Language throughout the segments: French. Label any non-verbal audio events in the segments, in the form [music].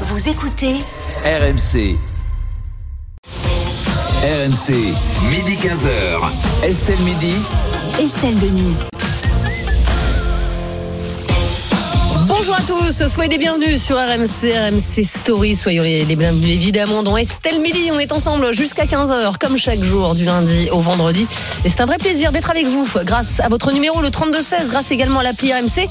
Vous écoutez RMC. RMC, midi 15h. Estelle Midi. Estelle Denis. Bonjour à tous, soyez les bienvenus sur RMC, RMC Story. Soyez les, bienvenus évidemment dans Estelle Midi. On est ensemble jusqu'à 15h, comme chaque jour, du lundi au vendredi. Et c'est un vrai plaisir d'être avec vous grâce à votre numéro, le 3216, grâce également à l'appli RMC.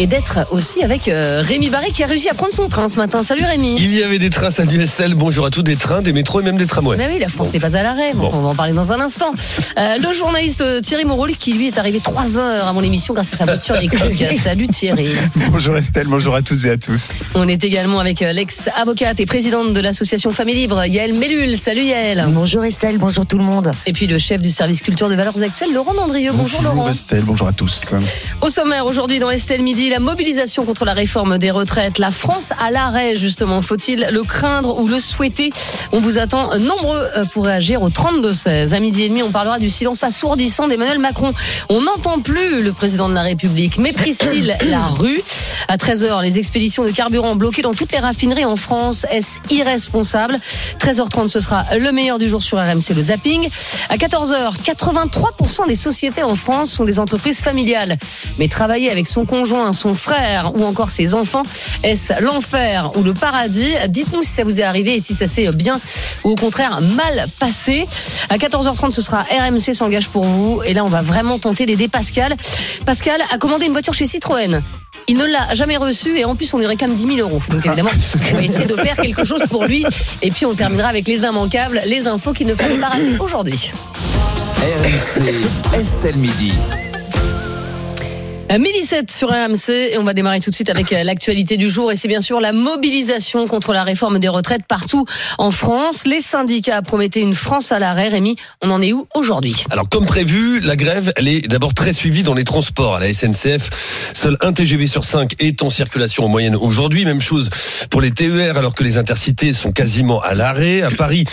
Et d'être aussi avec euh, Rémi Barré qui a réussi à prendre son train ce matin. Salut Rémi. Il y avait des trains, salut Estelle, bonjour à tous, des trains, des métros et même des tramways. Mais oui, la France n'est pas à l'arrêt, Bon. on va en parler dans un instant. Euh, le journaliste euh, Thierry Moreau qui lui est arrivé 3 heures avant l'émission grâce à sa voiture [laughs] électrique. Salut Thierry. Bonjour Estelle, bonjour à toutes et à tous. On est également avec euh, l'ex-avocate et présidente de l'association Famille Libre, Yael Mellul. Salut Yael. Bonjour Estelle, bonjour tout le monde. Et puis le chef du service culture de valeurs actuelles, Laurent Dandrieux. Bonjour, Laurent. Estelle, bonjour à tous. Au sommaire aujourd'hui dans Estelle Midi, la mobilisation contre la réforme des retraites. La France à l'arrêt justement. Faut-il le craindre ou le souhaiter? On vous attend nombreux euh, pour réagir au 32-16. À midi et demi, on parlera du silence assourdissant d'Emmanuel Macron. On n'entend plus le président de la République. Méprise-t-il la rue? À 13h, les expéditions de carburant bloquées dans toutes les raffineries en France. Est-ce irresponsable? 13h30, ce sera le meilleur du jour sur RMC, le zapping. À 14h, 83% des sociétés en France sont des entreprises familiales. Mais travailler avec son conjoint, son frère ou encore ses enfants, est-ce l'enfer ou le paradis? Dites-nous si ça vous est arrivé et si ça s'est bien ou au contraire mal passé. À 14h30, ce sera RMC s'engage pour vous. Et là, on va vraiment tenter d'aider Pascal. Pascal a commandé une voiture chez Citroën. Il ne l'a jamais reçue et en plus on lui réclame 10 000 euros. Donc évidemment, on va essayer de faire quelque chose pour lui. Et puis on terminera avec les immanquables, les infos qu'il ne fallait pas rater aujourd'hui. RMC, Estelle Midi. Euh, Midi 7 sur RMC et on va démarrer tout de suite avec euh, l'actualité du jour et c'est bien sûr la mobilisation contre la réforme des retraites partout en France. Les syndicats promettaient une France à l'arrêt. Rémi, on en est où aujourd'hui? Alors comme prévu, la grève, elle est d'abord très suivie dans les transports à la SNCF. Seul un TGV sur 5 est en circulation en moyenne aujourd'hui. Même chose pour les TER alors que les intercités sont quasiment à l'arrêt. À Paris,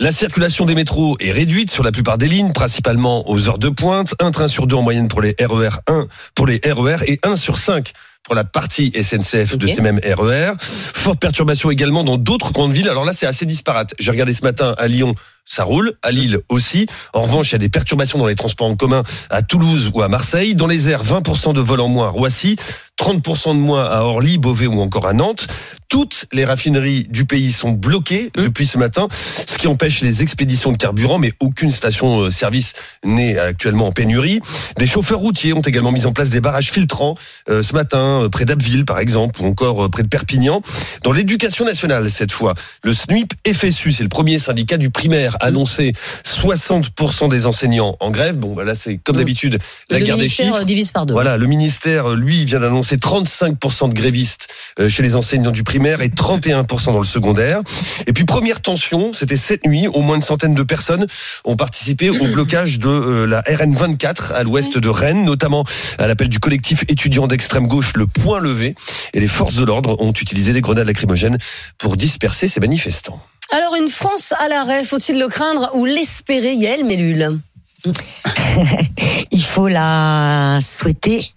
la circulation des métros est réduite sur la plupart des lignes, principalement aux heures de pointe. Un train sur deux en moyenne pour les RER 1, pour les RER et 1 sur 5 pour la partie SNCF de ces mêmes RER. Forte perturbation également dans d'autres grandes villes. Alors là, c'est assez disparate. J'ai regardé ce matin à Lyon, ça roule. À Lille aussi. En revanche, il y a des perturbations dans les transports en commun à Toulouse ou à Marseille. Dans les airs, 20% de vols en moins à Roissy, 30% de moins à Orly, Beauvais ou encore à Nantes. Toutes les raffineries du pays sont bloquées Mmh. depuis ce matin, ce qui empêche les expéditions de carburant, mais aucune station-service n'est actuellement en pénurie. Des chauffeurs routiers ont également mis en place des barrages filtrants euh, ce matin, euh, près d'Abbeville par exemple, ou encore euh, près de Perpignan. Dans l'éducation nationale, cette fois, le SNUIP FSU, c'est le premier syndicat du primaire, annoncé 60% des enseignants en grève. Bon, bah là, c'est comme Mmh. d'habitude la Le guerre des chiffres. euh, divise par deux. Voilà, le ministère, lui, vient d'annoncer 35% de grévistes euh, chez les enseignants du primaire et 31% dans le secondaire. Et puis, première tension, c'était cette nuit, au moins une centaine de personnes ont participé au [clears throat] blocage de euh, la RN 24 à l'ouest de Rennes, notamment à l'appel du collectif étudiant d'extrême gauche, le Point Levé. Et les forces de l'ordre ont utilisé des grenades lacrymogènes pour disperser ces manifestants. Alors une France à l'arrêt, faut-il le craindre ou l'espérer Yael Mellul? [laughs] Il faut la souhaiter,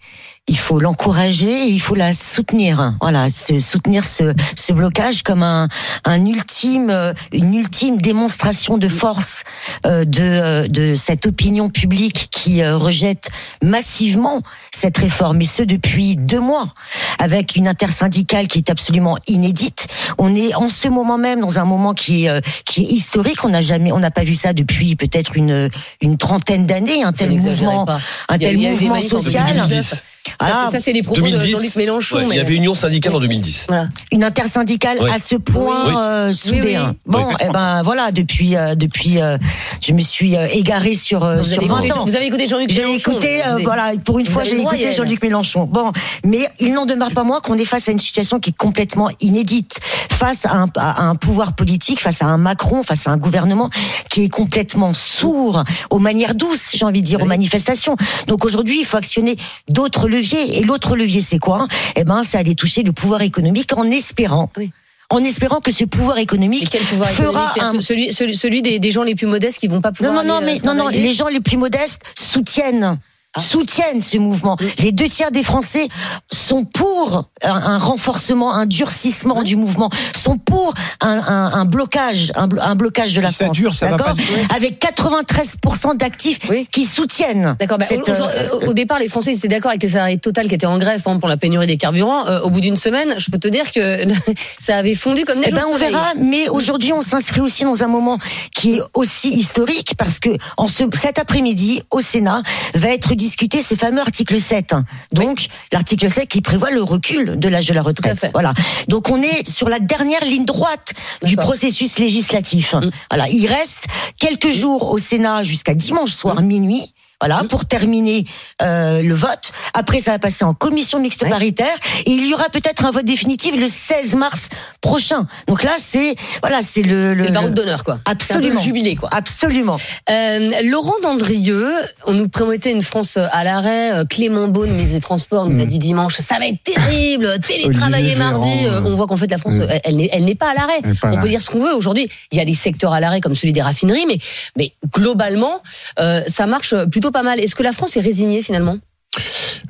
il faut l'encourager, et il faut la soutenir. Voilà, se- soutenir ce, ce blocage comme un, un ultime, euh, une ultime démonstration de force euh, de, euh, de cette opinion publique qui euh, rejette massivement cette réforme, et ce depuis deux mois, avec une intersyndicale qui est absolument inédite. On est en ce moment même dans un moment qui est, euh, qui est historique. On n'a jamais, on n'a pas vu ça depuis peut-être une, une trentaine d'années, un tel mouvement, un tel mouvement social. 2010. Ah, ça, c'est les propos de 2010, Jean-Luc Mélenchon. ouais, mais- il y avait Union syndicale en 2010. Voilà. une intersyndicale à ce point Oui. euh, soudée. Oui, oui. Bon, Oui. eh ben voilà, depuis depuis depuis, euh, je me suis euh, égarée sur euh, Vous sur avez, 20 écouté, ans. vous avez écouté Jean-Luc J'ai Mélenchon. écouté, euh, avez- voilà, pour une vous fois, j'ai écouté. Jean-Luc Mélenchon. Bon, mais il n'en demeure pas moins qu'on est face à une situation qui est complètement inédite, face à un, à un pouvoir politique, face à un Macron, face à un gouvernement qui est complètement sourd aux manières douces, j'ai envie de dire, aux manifestations. Donc aujourd'hui, il faut actionner d'autres leviers. Et l'autre levier, c'est quoi? Eh ben, c'est aller toucher le pouvoir économique en espérant. Oui. En espérant que ce pouvoir économique quel pouvoir fera économique C'est-à-dire un celui, celui, celui des, des gens les plus modestes qui vont pas non, pouvoir. non, non, mais euh, non, non, travailler les gens les plus modestes soutiennent soutiennent ce mouvement. Les deux tiers des Français sont pour un, un renforcement, un durcissement du mouvement, sont pour un, un- un blocage, un, blo- un blocage de la Si ça France. dure, ça va pas. Avec 93% d'actifs Oui. qui soutiennent. D'accord. bah, cette, au, au- euh, au départ, les Français étaient d'accord avec les salariés Total qui étaient en grève exemple, pour la pénurie des carburants. Euh, au bout d'une semaine, je peux te dire que [laughs] ça avait fondu comme neige Eh ben, on soleil. verra, mais aujourd'hui, on s'inscrit aussi dans un moment qui est aussi historique parce que en ce, cet après-midi, au Sénat, va être discuté ce fameux article 7. Donc, l'article 7 qui prévoit le recul de l'âge de la retraite. Voilà. Donc, on est sur la dernière ligne droite du processus législatif. Mm. Voilà. Il reste quelques jours au Sénat jusqu'à dimanche soir Mm. minuit. Voilà, pour terminer euh, le vote. Après, ça va passer en commission mixte Ouais. paritaire et il y aura peut-être un vote définitif le 16 mars prochain. Donc là, c'est voilà, c'est le, le d'honneur, quoi. Absolument. le jubilé, quoi. Absolument. Euh, Laurent Dandrieux, on nous promettait une France à l'arrêt. Euh, Clément Beaune, ministre des Transports, nous a Mm. dit dimanche, ça va être terrible. [laughs] Télétravailler mardi. Euh, on voit qu'en fait la France, euh, elle n'est- elle n'est pas à l'arrêt. On peut dire ce qu'on veut. Aujourd'hui, il y a des secteurs à l'arrêt comme celui des raffineries, mais, mais globalement, euh, ça marche plutôt pas mal. Est-ce que la France est résignée finalement?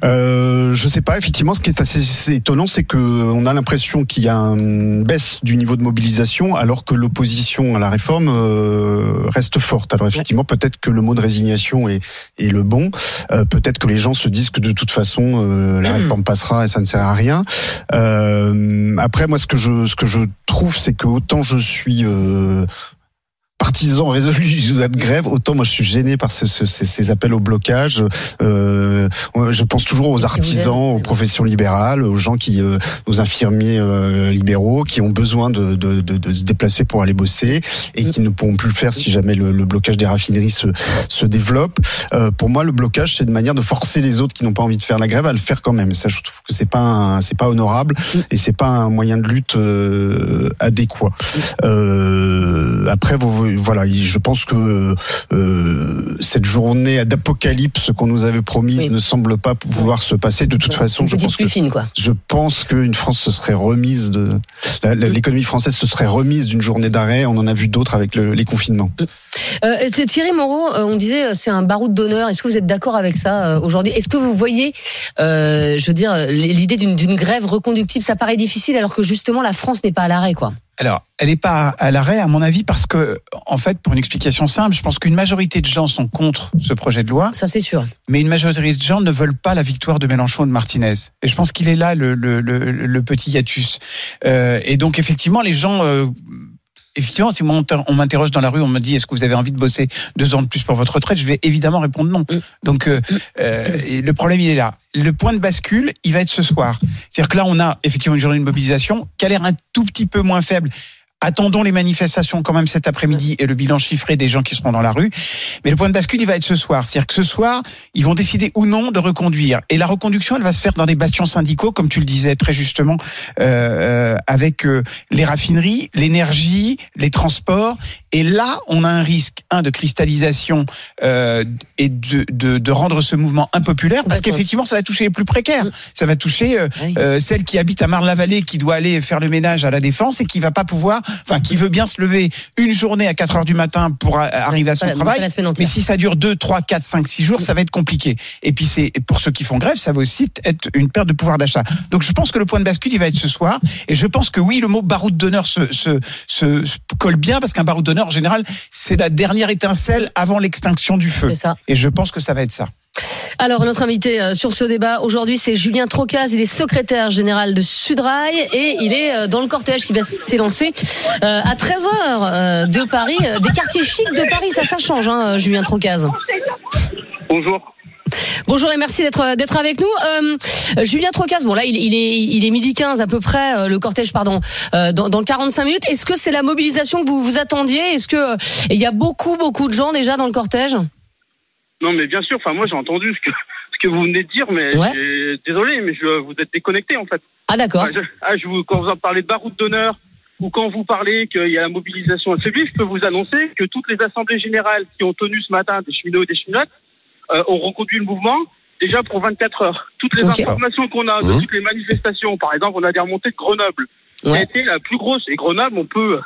Euh, je sais pas. Effectivement, ce qui est assez étonnant, c'est que on a l'impression qu'il y a une baisse du niveau de mobilisation, alors que l'opposition à la réforme euh, reste forte. Alors effectivement, peut-être que le mot de résignation est, est le bon. Euh, peut-être que les gens se disent que de toute façon euh, la [clears throat] réforme passera et ça ne sert à rien. Après, moi, ce que je ce que je trouve, c'est que autant je suis partisan résolu du de grève, autant moi je suis gêné par ce- ce- ces, ces appels au blocage. Euh, je pense toujours aux artisans, aux professions libérales, aux gens qui, euh, aux infirmiers euh, libéraux qui ont besoin de, de, de, de se déplacer pour aller bosser et qui ne pourront plus le faire si jamais le, le blocage des raffineries se, se développe. Euh, pour moi, le blocage c'est une manière de forcer les autres qui n'ont pas envie de faire la grève à le faire quand même. Et ça, je trouve que c'est pas c'est pas honorable et c'est pas un moyen de lutte euh, adéquat. Euh, après, vous, voilà, je pense que euh, cette journée d'apocalypse qu'on nous avait promise Oui. ne semble pas vouloir se passer. De toute façon, je pense que plus fine, quoi. je pense qu'une France se serait remise de la- l'économie française se serait remise d'une journée d'arrêt. On en a vu d'autres avec le- les confinements. Euh, c'est Thierry Moreau, euh, on disait euh, c'est un baroud d'honneur. Est-ce que vous êtes d'accord avec ça euh, aujourd'hui? Est-ce que vous voyez, euh, je veux dire, l'idée d'une d'une grève reconductible, ça paraît difficile alors que justement la France n'est pas à l'arrêt, quoi. Alors, elle n'est pas à l'arrêt, à mon avis, parce que, en fait, pour une explication simple, je pense qu'une majorité de gens sont contre ce projet de loi, Ça c'est sûr. mais une majorité de gens ne veulent pas la victoire de Mélenchon et de Martinez. Et je pense qu'il est là le, le, le, le petit hiatus. Euh, et donc, effectivement, les gens. euh, Effectivement, si moi, on m'interroge dans la rue, on me dit est-ce que vous avez envie de bosser deux ans de plus pour votre retraite, je vais évidemment répondre non. Mm. Donc euh, euh, le problème il est là. Le point de bascule, il va être ce soir. C'est-à-dire que là, on a effectivement une journée de mobilisation qui a l'air un tout petit peu moins faible. Attendons les manifestations quand même cet après-midi et le bilan chiffré des gens qui seront dans la rue. Mais le point de bascule, il va être ce soir. C'est-à-dire que ce soir, ils vont décider ou non de reconduire. Et la reconduction, elle va se faire dans des bastions syndicaux, comme tu le disais très justement, euh, euh, avec euh, les raffineries, l'énergie, les transports. Et là, on a un risque, un, de cristallisation euh, et de, de, de rendre ce mouvement impopulaire, parce qu'effectivement, ça va toucher les plus précaires. Ça va toucher euh, euh, celle qui habite à Marne-la-Vallée, qui doit aller faire le ménage à la Défense et qui va pas pouvoir, enfin, qui veut bien se lever une journée à 4 heures du matin pour arriver à son travail. Mais si ça dure 2, 3, 4, 5, 6 jours, ça va être compliqué. Et puis c'est pour ceux qui font grève, ça va aussi être une perte de pouvoir d'achat. Donc je pense que le point de bascule, il va être ce soir. Et je pense que oui, le mot baroud d'honneur se, se, se, se colle bien parce qu'un baroud d'honneur, en général, c'est la dernière étincelle avant l'extinction du feu. Ça. Et je pense que ça va être ça. Alors notre invité euh, sur ce débat aujourd'hui, c'est Julien Trocaz. Il est secrétaire général de Sudrail et il est euh, dans le cortège qui va s'élancer euh, à 13 h de Paris, des quartiers chics de Paris. Ça, ça change, hein, Julien Trocaz. Bonjour. Bonjour et merci d'être d'être avec nous. Euh, Julien Trocaz, bon là il, il est il est midi 15 à peu près euh, le cortège pardon euh, dans, dans 45 minutes. Est-ce que c'est la mobilisation que vous vous attendiez? Est-ce que euh, il y a beaucoup beaucoup de gens déjà dans le cortège? Non, mais bien sûr. Enfin, moi, j'ai entendu ce que ce que vous venez de dire, mais Ouais. désolé, mais je, vous êtes déconnecté en fait. Ah d'accord. Ah, ah, je vous, quand vous en parlez de baroud d'honneur ou quand vous parlez qu'il y a la mobilisation affaiblie, je peux vous annoncer que toutes les assemblées générales qui ont tenu ce matin des cheminots et des cheminotes euh, ont reconduit le mouvement déjà pour 24 heures. Toutes les informations qu'on a de Mmh. toutes les manifestations, par exemple, on a des remontées de Grenoble, qui a Ouais. été la plus grosse. Et Grenoble, on peut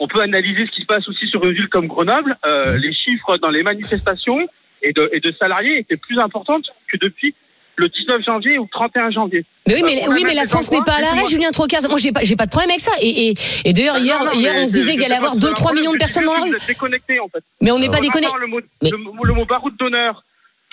on peut analyser ce qui se passe aussi sur une ville comme Grenoble. Euh, les chiffres dans les manifestations et de, et de salariés était plus importante que depuis le 19 janvier ou 31 janvier. Mais oui, mais, Euh, oui, mais la France n'est pas à l'arrêt, Julien Trocaz. Moi, j'ai pas, j'ai pas de problème avec ça. Et, et, et d'ailleurs, hier, Non, non, hier, on se disait qu'il allait sais avoir pas 2-3 si millions de personnes dans la rue. Déconnectés, en fait. Mais on n'est pas On déconné. entend Le mot, Mais- le, le mot baroud d'honneur.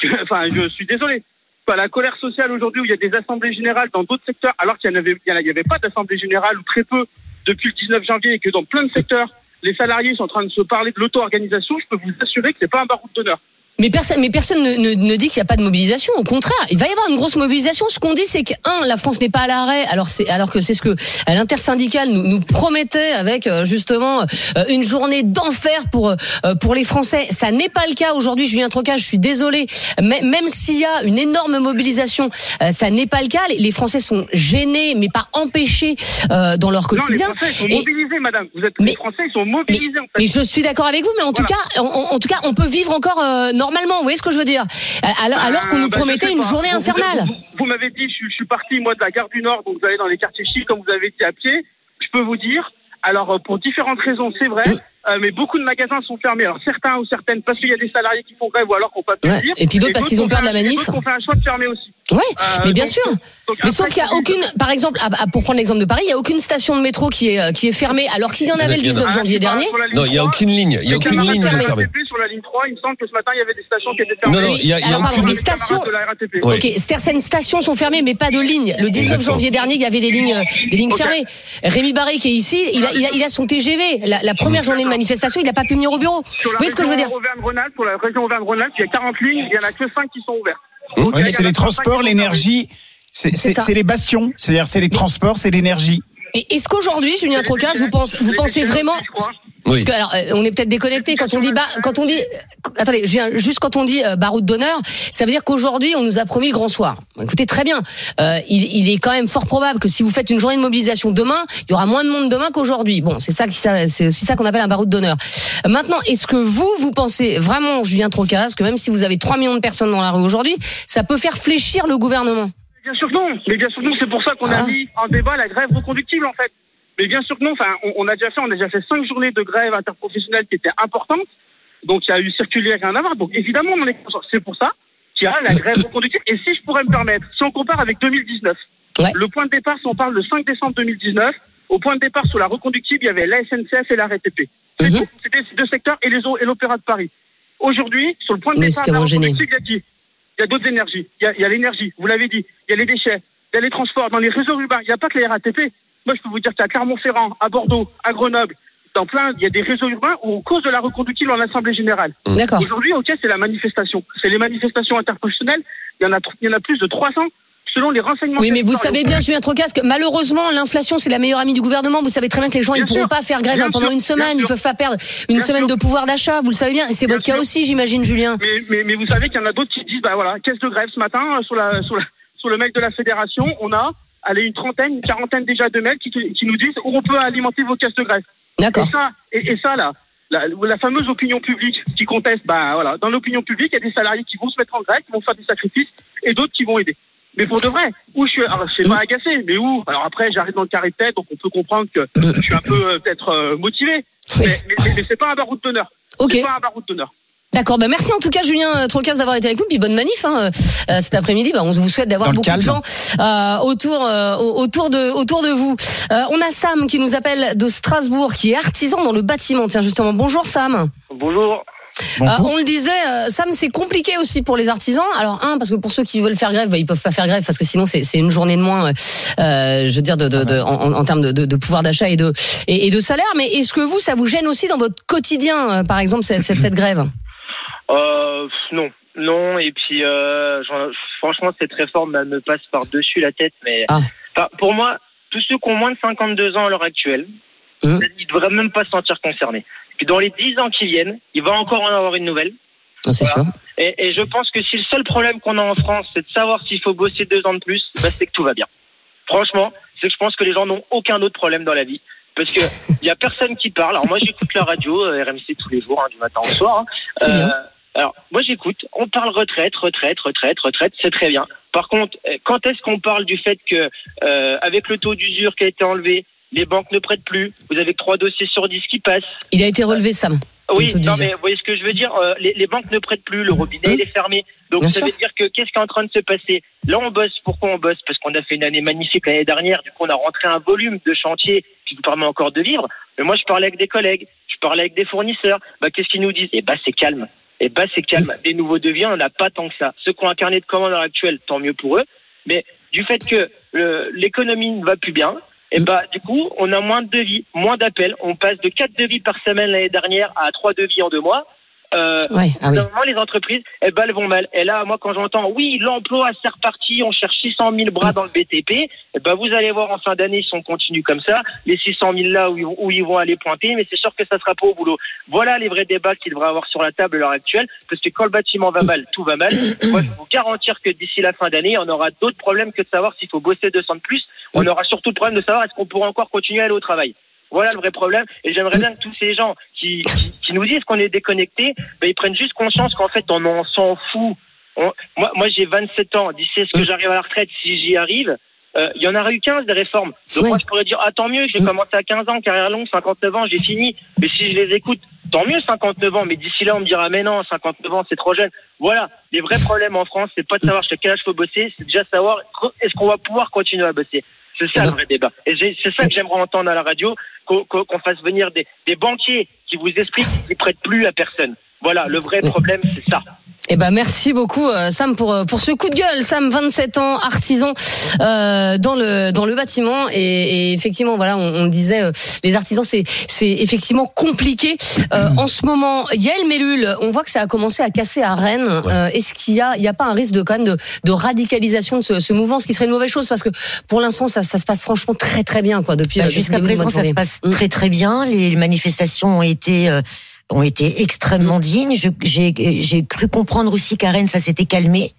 [laughs] Enfin, je suis désolé. La colère sociale aujourd'hui où il y a des assemblées générales dans d'autres secteurs, alors qu'il n'y avait, y il y avait pas d'assemblée générale ou très peu depuis le 19 janvier et que dans plein de secteurs, les salariés sont en train de se parler de l'auto-organisation, je peux vous assurer que c'est pas un baroud d'honneur. Mais personne, mais personne ne, ne, ne dit qu'il n'y a pas de mobilisation. Au contraire, il va y avoir une grosse mobilisation. Ce qu'on dit, c'est que un, la France n'est pas à l'arrêt. Alors c'est, alors que c'est ce que euh, l'intersyndicale nous, nous promettait avec euh, justement euh, une journée d'enfer pour euh, pour les Français. Ça n'est pas le cas aujourd'hui. Julien Trocage, je suis désolé. Mais, même s'il y a une énorme mobilisation, euh, ça n'est pas le cas. Les, les Français sont gênés, mais pas empêchés euh, dans leur Non, les quotidien. Français sont Et- mobilisés, madame. Vous êtes, Mais- les Français, ils sont mobilisés, en fait. mais je suis d'accord avec vous, mais en tout cas, en, en tout cas, on peut vivre encore euh, normalement. Vous voyez ce que je veux dire Alors, alors qu'on Euh, nous bah, promettait une journée vous- infernale. Vous, vous m'avez dit, je, je suis parti, moi, de la gare du Nord, donc vous allez dans les quartiers chics, comme vous avez dit, à pied. Je peux vous dire, alors, euh, pour différentes raisons, c'est vrai, euh, mais beaucoup de magasins sont fermés. Alors, certains ou certaines, parce qu'il y a des salariés qui font grève ou alors qu'on pas pu Ouais. Et puis d'autres parce qu'ils ont peur de la manif. d'autres ont fait un choix de fermer aussi. Ouais, Euh, mais bien donc- sûr. donc Mais sauf qu'il y a aucune, par exemple, ah, ah, pour prendre l'exemple de Paris, il y a aucune station de métro qui est euh, qui est fermée, alors qu'il y en avait le Il y en a. 19 janvier Ah, dernier. Non, il n'y a 3, aucune ligne. Il n'y a aucune ligne de fermée. Sur la ligne 3, il me semble que ce matin, il y avait des stations qui étaient fermées. Non, non, il y a, y a pardon, les stations- de la RATP. Ouais. Ok, certaines stations sont fermées, mais pas de lignes. Le 19 Exactement. janvier dernier, il y avait des lignes, euh, des lignes fermées. Rémi Barré qui est ici, il a, il a, il a son TGV. La, la première journée de manifestation, il n'a pas pu venir au bureau. Vous voyez ce que je veux dire Auvergne-Rhône-Alpes, pour la région Auvergne-Rhône-Alpes, il y a 40 lignes, il y en a que 5 qui sont ouvertes. Oui, en c'est les 35 transports, l'énergie. C'est les bastions. C'est-à-dire, c'est les transports, c'est l'énergie. Et est-ce qu'aujourd'hui, Julien. Trocas, vous pensez, vous vraiment je crois. Oui. Parce que alors, euh, on est peut-être déconnecté quand on dit bah, quand on dit attendez, juste quand on dit euh, baroud d'honneur, ça veut dire qu'aujourd'hui on nous a promis le grand soir. Écoutez très bien, euh, il, il est quand même fort probable que si vous faites une journée de mobilisation demain, il y aura moins de monde demain qu'aujourd'hui. Bon, c'est ça qui c'est aussi ça qu'on appelle un baroud d'honneur. Maintenant, est-ce que vous vous pensez vraiment Julien Trocas que même si vous avez 3 millions de personnes dans la rue aujourd'hui, ça peut faire fléchir le gouvernement? Bien sûr que non, mais bien sûr que non, c'est pour ça qu'on Ah. a mis en débat la grève reconductible en fait. Mais bien sûr que non, enfin, on, on a déjà fait, on a déjà fait cinq journées de grève interprofessionnelle qui étaient importantes. Donc il y a eu circulaire et rien à voir. Donc évidemment, on en est. C'est pour ça qu'il y a la grève reconductible. Et si je pourrais me permettre, si on compare avec 2019, Ouais. le point de départ, si on parle le 5 décembre 2019, au point de départ sur la reconductible, il y avait la SNCF et la RATP. Mhm. C'était ces deux secteurs et les o- et l'Opéra de Paris. Aujourd'hui, sur le point de Mais départ la reconductible, il y a qui? Il y a d'autres énergies. Il y a, l'énergie, vous l'avez dit. Il y a les déchets, il y a les transports. Dans les réseaux urbains, il n'y a pas que les RATP. Moi, je peux vous dire qu'à Clermont-Ferrand, à Bordeaux, à Grenoble, dans plein, il y a des réseaux urbains où, en cause de la reconductible en Assemblée Générale. D'accord. Aujourd'hui, ok, c'est la manifestation. C'est les manifestations interprofessionnelles. Il y en a, il y en a plus de 300 selon les renseignements. Oui, mais vous savez bien, Julien Trocas, que malheureusement, l'inflation, c'est la meilleure amie du gouvernement. Vous savez très bien que les gens, Bien ils pourront sûr. pas faire grève Bien pendant sûr. une semaine. Ils sûr. peuvent pas perdre une Bien semaine sûr. de pouvoir d'achat. Vous le savez bien. Et c'est votre cas sûr. aussi, j'imagine, Julien. Mais, mais, mais vous savez qu'il y en a d'autres qui disent, bah voilà, caisse de grève ce matin, euh, sur, la, sur, la, sur le mail de la fédération, on a allez, une trentaine, une quarantaine déjà de mails qui, qui nous disent où on peut alimenter vos caisses de grève. Et D'accord. ça, et, et ça là, la, la fameuse opinion publique qui conteste, bah voilà, dans l'opinion publique, il y a des salariés qui vont se mettre en grève, qui vont faire des sacrifices, et d'autres qui vont aider. Mais pour de vrai, où je suis, alors je suis pas agacé, mais où? Alors après, j'arrive dans le carré de tête, donc on peut comprendre que je suis un peu euh, peut-être euh, motivé, Oui. mais, mais, mais, mais c'est pas un baroud d'honneur. Ok. C'est pas un baroud d'honneur. D'accord. Bah, merci en tout cas, Julien euh, Trocas, d'avoir été avec nous. Puis bonne manif hein, euh, cet après-midi. Bah, on vous souhaite d'avoir beaucoup de gens euh, autour, euh, autour de, autour de vous. Euh, on a Sam qui nous appelle de Strasbourg, qui est artisan dans le bâtiment. Tiens, justement. Bonjour Sam. Bonjour. Euh, on le disait, euh, Sam, c'est compliqué aussi pour les artisans. Alors un, parce que pour ceux qui veulent faire grève, bah, ils peuvent pas faire grève parce que sinon c'est c'est une journée de moins, euh, je veux dire, de, de, de- en, en termes de, de, de pouvoir d'achat et de et, et de salaire. Mais est-ce que vous, ça vous gêne aussi dans votre quotidien, euh, par exemple, cette, cette grève? Euh, non, non. Et puis, euh, franchement, cette réforme elle me passe par-dessus la tête. Mais Ah. Enfin, pour moi, tous ceux qui ont moins de 52 ans à l'heure actuelle, ils ne devraient même pas se sentir concernés. Puis dans les 10 ans qui viennent, il va encore en avoir une nouvelle. Non, C'est sûr. Et, et je pense que si le seul problème qu'on a en France, c'est de savoir s'il faut bosser deux ans de plus, bah, c'est que tout va bien. Franchement, c'est que je pense que les gens n'ont aucun autre problème dans la vie. Parce que [laughs] il y a personne qui parle. Alors moi, j'écoute la radio, euh, RMC tous les jours, hein, du matin au soir. hein. Bien. Alors, moi, j'écoute. On parle retraite, retraite, retraite, retraite. C'est très bien. Par contre, euh, quand est-ce qu'on parle du fait que, euh, avec le taux d'usure qui a été enlevé, les banques ne prêtent plus? Vous avez trois dossiers sur 10 qui passent. Il a été relevé, Sam. Oui, non, mais vous voyez ce que je veux dire Euh, les, les banques ne prêtent plus, le robinet il est fermé. Donc Bien ça sûr. veut dire que qu'est-ce qui est en train de se passer? Là, on bosse. Pourquoi on bosse? Parce qu'on a fait une année magnifique l'année dernière. Du coup, on a rentré un volume de chantier qui nous permet encore de vivre. Mais moi, je parlais avec des collègues, je parlais avec des fournisseurs. Bah, qu'est-ce qu'ils nous disent Eh bah, c'est calme. Eh bah, c'est calme. Des nouveaux devis, on n'en a pas tant que ça. Ceux qui ont un carnet de commandes à l'heure actuelle, tant mieux pour eux. Mais du fait que l'économie ne va plus bien, et bah du coup, on a moins de devis, moins d'appels. On passe de quatre devis par semaine l'année dernière à trois devis en deux mois. Euh, Ouais, ah oui. Normalement, les entreprises, eh ben, elles vont mal. Et là, moi, quand j'entends, oui, l'emploi, c'est reparti, on cherche 600 000 bras dans le BTP, eh ben, vous allez voir en fin d'année, si on continue comme ça, les 600 000 là où, ils vont- où ils vont aller pointer, mais c'est sûr que ça sera pas au boulot. Voilà les vrais débats qu'il devrait avoir sur la table à l'heure actuelle, parce que quand le bâtiment va mal, tout va mal. [coughs] Moi, je peux vous garantir que d'ici la fin d'année, on aura d'autres problèmes que de savoir s'il faut bosser 200 de plus. On aura surtout le problème de savoir est-ce qu'on pourra encore continuer à aller au travail. Voilà le vrai problème. Et j'aimerais bien que tous ces gens qui, qui, qui nous disent qu'on est déconnectés, ben, ils prennent juste conscience qu'en fait, on en s'en fout. On- moi, moi j'ai 27 ans. D'ici à ce que j'arrive à la retraite, si j'y arrive, euh, il y en aura eu 15 des réformes. Donc Oui. moi, je pourrais dire, ah, tant mieux, j'ai commencé à 15 ans, carrière longue, 59 ans, j'ai fini. Mais si je les écoute, tant mieux, 59 ans. Mais d'ici là, on me dira, mais non, 59 ans, c'est trop jeune. Voilà. Les vrais problèmes en France, c'est pas de savoir jusqu'à quel âge faut bosser, c'est déjà savoir est-ce qu'on va pouvoir continuer à bosser. C'est ça le vrai débat. Et c'est ça que j'aimerais entendre à la radio, qu'on fasse venir des, des banquiers qui vous expliquent qu'ils prêtent plus à personne. Voilà, le vrai problème, c'est ça. Eh ben merci beaucoup euh, Sam pour euh, pour ce coup de gueule. Sam, 27 ans, artisan euh, dans le dans le bâtiment et, et effectivement voilà, on, on le disait, euh, les artisans c'est c'est effectivement compliqué Euh, en ce moment. Yael Mellul, on voit que ça a commencé à casser à Rennes. Euh, Est-ce qu'il y a il y a pas un risque de quand même de, de radicalisation de ce, ce mouvement, ce qui serait une mauvaise chose? Parce que pour l'instant ça, ça se passe franchement très très bien quoi depuis Bah, Jusqu'à présent, ça se passe Mm. très très bien. Les manifestations ont été euh, ont été extrêmement dignes. Je- J'ai j'ai cru comprendre aussi qu'à Rennes, ça s'était calmé.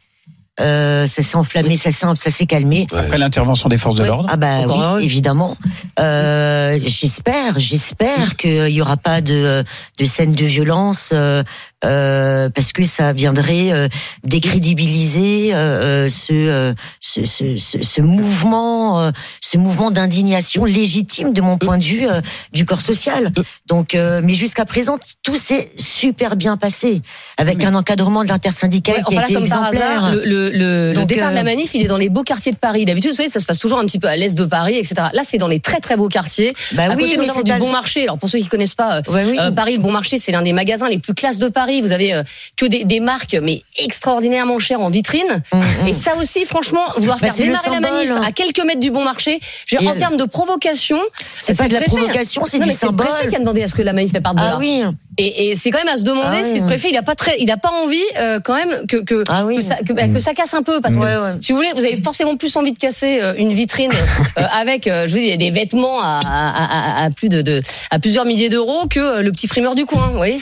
Euh, ça s'est enflammé, ça s'est ça s'est calmé. Après l'intervention des forces de l'ordre. Ah bah Encore oui, heureux. évidemment. Euh, j'espère, j'espère qu'il y aura pas de de scène de violence euh, euh, parce que ça viendrait euh, décrédibiliser euh, euh, ce, euh, ce, ce ce mouvement euh, ce mouvement d'indignation légitime de mon point de vue euh, du corps social. Donc euh, mais jusqu'à présent tout s'est super bien passé avec un encadrement de l'intersyndical Ouais, qui par exemplaire. hasard, le, le, départ de la euh, manif, il est dans les beaux quartiers de Paris. D'habitude, vous savez, ça se passe toujours un petit peu à l'est de Paris, etc. Là, c'est dans les très très beaux quartiers. bah à oui, côté mais notamment c'est du Bon Marché. Alors pour ceux qui connaissent pas, euh, euh, Paris, le Bon Marché, c'est l'un des magasins les plus classes de Paris. Vous avez euh, que des, des marques, mais extraordinairement chères en vitrine. Mhm. Et ça aussi, franchement, vouloir Bah, faire démarrer la symbole. manif à quelques mètres du Bon Marché, en elle- termes de provocation, C'est pas de la hein. provocation, c'est Non, du mais C'est le préfet symbole. qui a demandé à ce que la manif parte de là. Ah oui. Et, et c'est quand même à se demander Ah si oui. le préfet il a pas très, il a pas envie euh, quand même que que, Ah oui. que, ça, que, bah, que ça casse un peu parce que Ouais, ouais. si vous voulez vous avez forcément plus envie de casser euh, une vitrine [laughs] euh, avec je veux dire des vêtements à, à, à, à plus de, de à plusieurs milliers d'euros que le petit primeur du coin. Vous voyez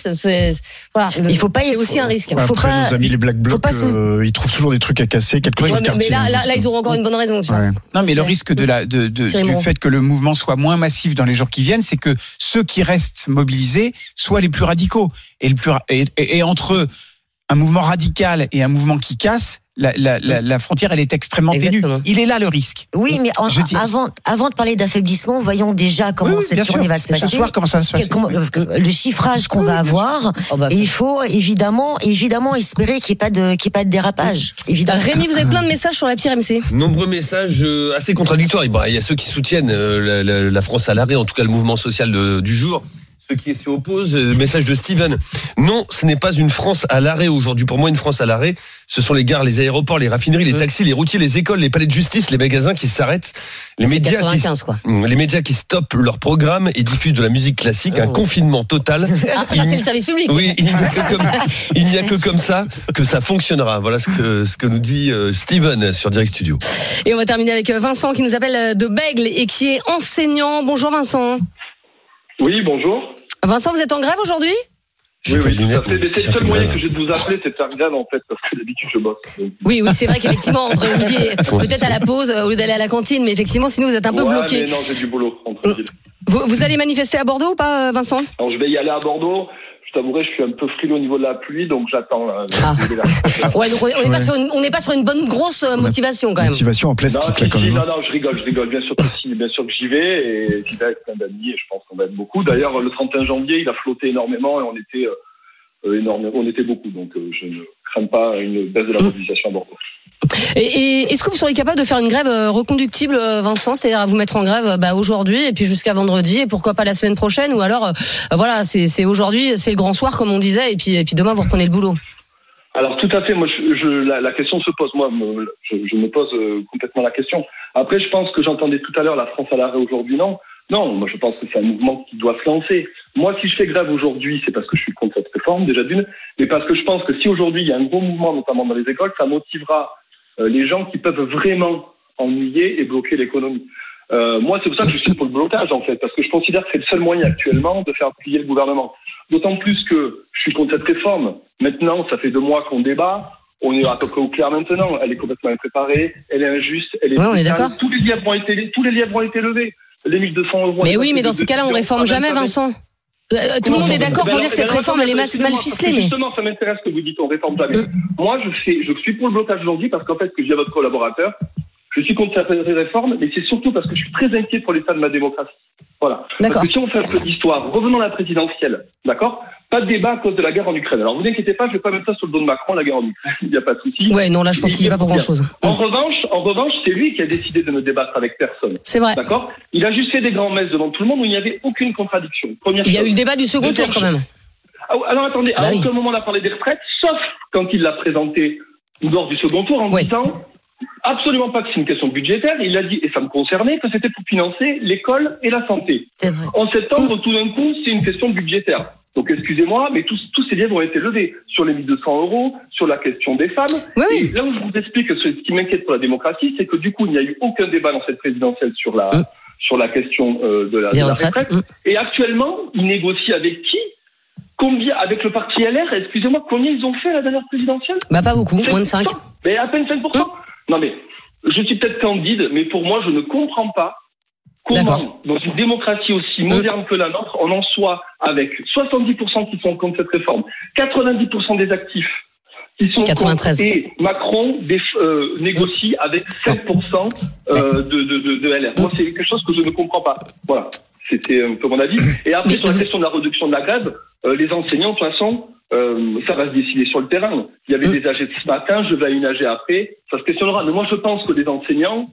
voilà. Il faut pas y- c'est aussi un risque. Ouais, Faut Après, pas- nos amis les Black Blocs, pas euh, ils trouvent toujours des trucs à casser, quel que Ouais, soit le mais, mais quartier. là, là, là, ils auront encore une bonne raison. Tu vois. Ouais. Non, mais le C'est- risque de la, de, de- du fait que le mouvement soit moins massif dans les jours qui viennent, c'est que ceux qui restent mobilisés soient les plus radicaux. Et, le plus, ra- et, et- et entre un mouvement radical et un mouvement qui casse, la, la, la, la frontière, elle est extrêmement Exactement. ténue. Il est là le risque. Oui, mais en- Je dis- avant, avant de parler d'affaiblissement, voyons déjà comment Oui, oui, cette sûr. journée va se passer. Ce soir, comment ça va se passer comment- euh, le chiffrage qu'on Oui, va avoir. Oh, bah, Et il faut évidemment, évidemment espérer qu'il n'y ait pas de, qu'il y ait pas de dérapage. Évidemment. Rémi, vous avez plein de messages sur la petite RMC. Nombreux messages euh, assez contradictoires. Il y a ceux qui soutiennent euh, la, la- la France à l'arrêt, en tout cas le mouvement social de- du jour. Ceux qui s'y opposent, euh, message de Steven. Non, ce n'est pas une France à l'arrêt aujourd'hui. Pour moi, une France à l'arrêt, ce sont les gares, les aéroports, les raffineries, les Mmh. taxis, les routiers, les écoles, les palais de justice, les magasins qui s'arrêtent, les médias qui 95 quoi. Mmh, les médias qui stoppent leur programme et diffusent de la musique classique, un Oh. confinement total. [laughs] Ah, ça c'est le service public. Oui, il n'y a, que comme, il n'y a que comme ça que ça fonctionnera. Voilà ce que, ce que nous dit euh, Steven sur Direct Studio. Et on va terminer avec euh, Vincent qui nous appelle de Bègle et qui est enseignant. Bonjour Vincent. Oui, bonjour. Vincent, vous êtes en grève aujourd'hui? Oui, oui, tout à fait. c'est le seul moyen que j'ai de vous appeler, c'est de faire grève, en fait, parce que d'habitude, je bosse. Donc, Oui, oui, c'est vrai qu'effectivement, entre midi et peut-être à la pause, au lieu d'aller à la cantine, mais effectivement, sinon vous êtes un peu ouais, bloqué. mais non, j'ai du boulot, tranquille. Vous, vous allez manifester à Bordeaux ou pas, euh, Vincent? Alors, je vais y aller à Bordeaux. Je t'avouerai, je suis un peu frileux au niveau de la pluie, donc j'attends. là. Ah. [laughs] Ouais, donc on n'est pas, Ouais. sur une- on n'est pas sur une bonne grosse euh, motivation quand même. Motivation en Non, plastique, si, là, quand même. non, non, je rigole, je rigole. Bien sûr que si, bien sûr que j'y vais et j'y vais avec plein d'amis et je pense qu'on va être beaucoup. D'ailleurs, le 31 janvier, il a flotté énormément et on était euh, euh, énorme, on était beaucoup. Donc, euh, je ne crains pas une baisse de la mobilisation à Bordeaux. Et, est-ce que vous seriez capable de faire une grève euh, reconductible, euh, Vincent, c'est-à-dire à vous mettre en grève euh, bah, aujourd'hui et puis jusqu'à vendredi et pourquoi pas la semaine prochaine ou alors voilà c'est aujourd'hui c'est le grand soir comme on disait et puis et puis demain vous reprenez le boulot. Alors tout à fait, moi la, question se pose, moi je, me pose complètement la question. Après je pense que j'entendais tout à l'heure la France à l'arrêt aujourd'hui, non? Non, moi je pense que c'est un mouvement qui doit se lancer. Moi si je fais grève aujourd'hui, c'est parce que je suis contre cette réforme déjà d'une, mais parce que je pense que si aujourd'hui il y a un gros mouvement, notamment dans les écoles, ça motivera les gens qui peuvent vraiment ennuyer et bloquer l'économie. Euh, moi c'est pour ça que je suis pour le blocage en fait, parce que je considère que c'est le seul moyen actuellement de faire plier le gouvernement. D'autant plus que je suis contre cette réforme. Maintenant, ça fait deux mois qu'on débat. On est à peu près au clair maintenant. Elle est complètement impréparée. Elle est injuste. Elle est Ouais, on est d'accord. Tous les lièvres ont été, tous les lièvres ont été levés. Les 1200 euros. Mais oui mais dans ces cas-là on de- réforme jamais Vincent. Euh, tout le monde est d'accord pour dire que cette réforme elle est mal, ficelée mais Justement, ça m'intéresse que vous dites on réforme jamais. Mm. Moi, je fais, je suis pour le blocage aujourd'hui parce qu'en fait, que à votre collaborateur, je suis contre cette réforme, mais c'est surtout parce que je suis très inquiet pour l'état de ma démocratie. Voilà. D'accord. Parce que si on fait un peu d'histoire, revenons à la présidentielle, d'accord? Pas de débat à cause de la guerre en Ukraine. Alors vous inquiétez pas, je vais pas mettre ça sur le dos de Macron, la guerre en Ukraine, [laughs] il n'y a pas de souci. ouais non là je pense qu'il y a pas pour grand chose. En revanche, en revanche, c'est lui qui a décidé de ne débattre avec personne. C'est vrai. D'accord? Il a juste fait des grands messes devant tout le monde où il n'y avait aucune contradiction. Première Il y a eu le débat du second tour quand même. Ah, Alors attendez, Ah bah à oui. aucun moment on a parlé des retraites, sauf quand il l'a présenté lors du second tour en Oui. disant absolument pas que c'est une question budgétaire. Il a dit, et ça me concernait, que c'était pour financer l'école et la santé. En septembre, tout d'un coup, c'est une question budgétaire. Donc excusez-moi, mais tous, tous ces liens ont été levés sur les 1200 euros, sur la question des femmes. Oui. Et là où je vous explique que ce qui m'inquiète pour la démocratie, c'est que du coup, il n'y a eu aucun débat dans cette présidentielle sur la, Mm. sur la question euh, de la, de la retraite. Mm. Et actuellement, ils négocient avec qui? Combien Avec le parti LR Excusez-moi, combien ils ont fait à la dernière présidentielle? Bah pas beaucoup, moins de 5. 5%. Mais à peine 5%. Non mais, je suis peut-être candide, mais pour moi, je ne comprends pas comment, dans une démocratie aussi moderne que la nôtre, on en soit avec 70% qui sont contre cette réforme, 90% des actifs qui sont 93. contre, et Macron euh, négocie avec 7% euh, de, de, de, de LR. Moi, c'est quelque chose que je ne comprends pas. Voilà. C'était un peu mon avis. Et après, sur la question de la réduction de la grève, euh, les enseignants, de toute façon, euh, ça va se décider sur le terrain. Il y avait Mm. des AG ce matin, je vais à une AG après, ça se questionnera. Mais moi, je pense que les enseignants,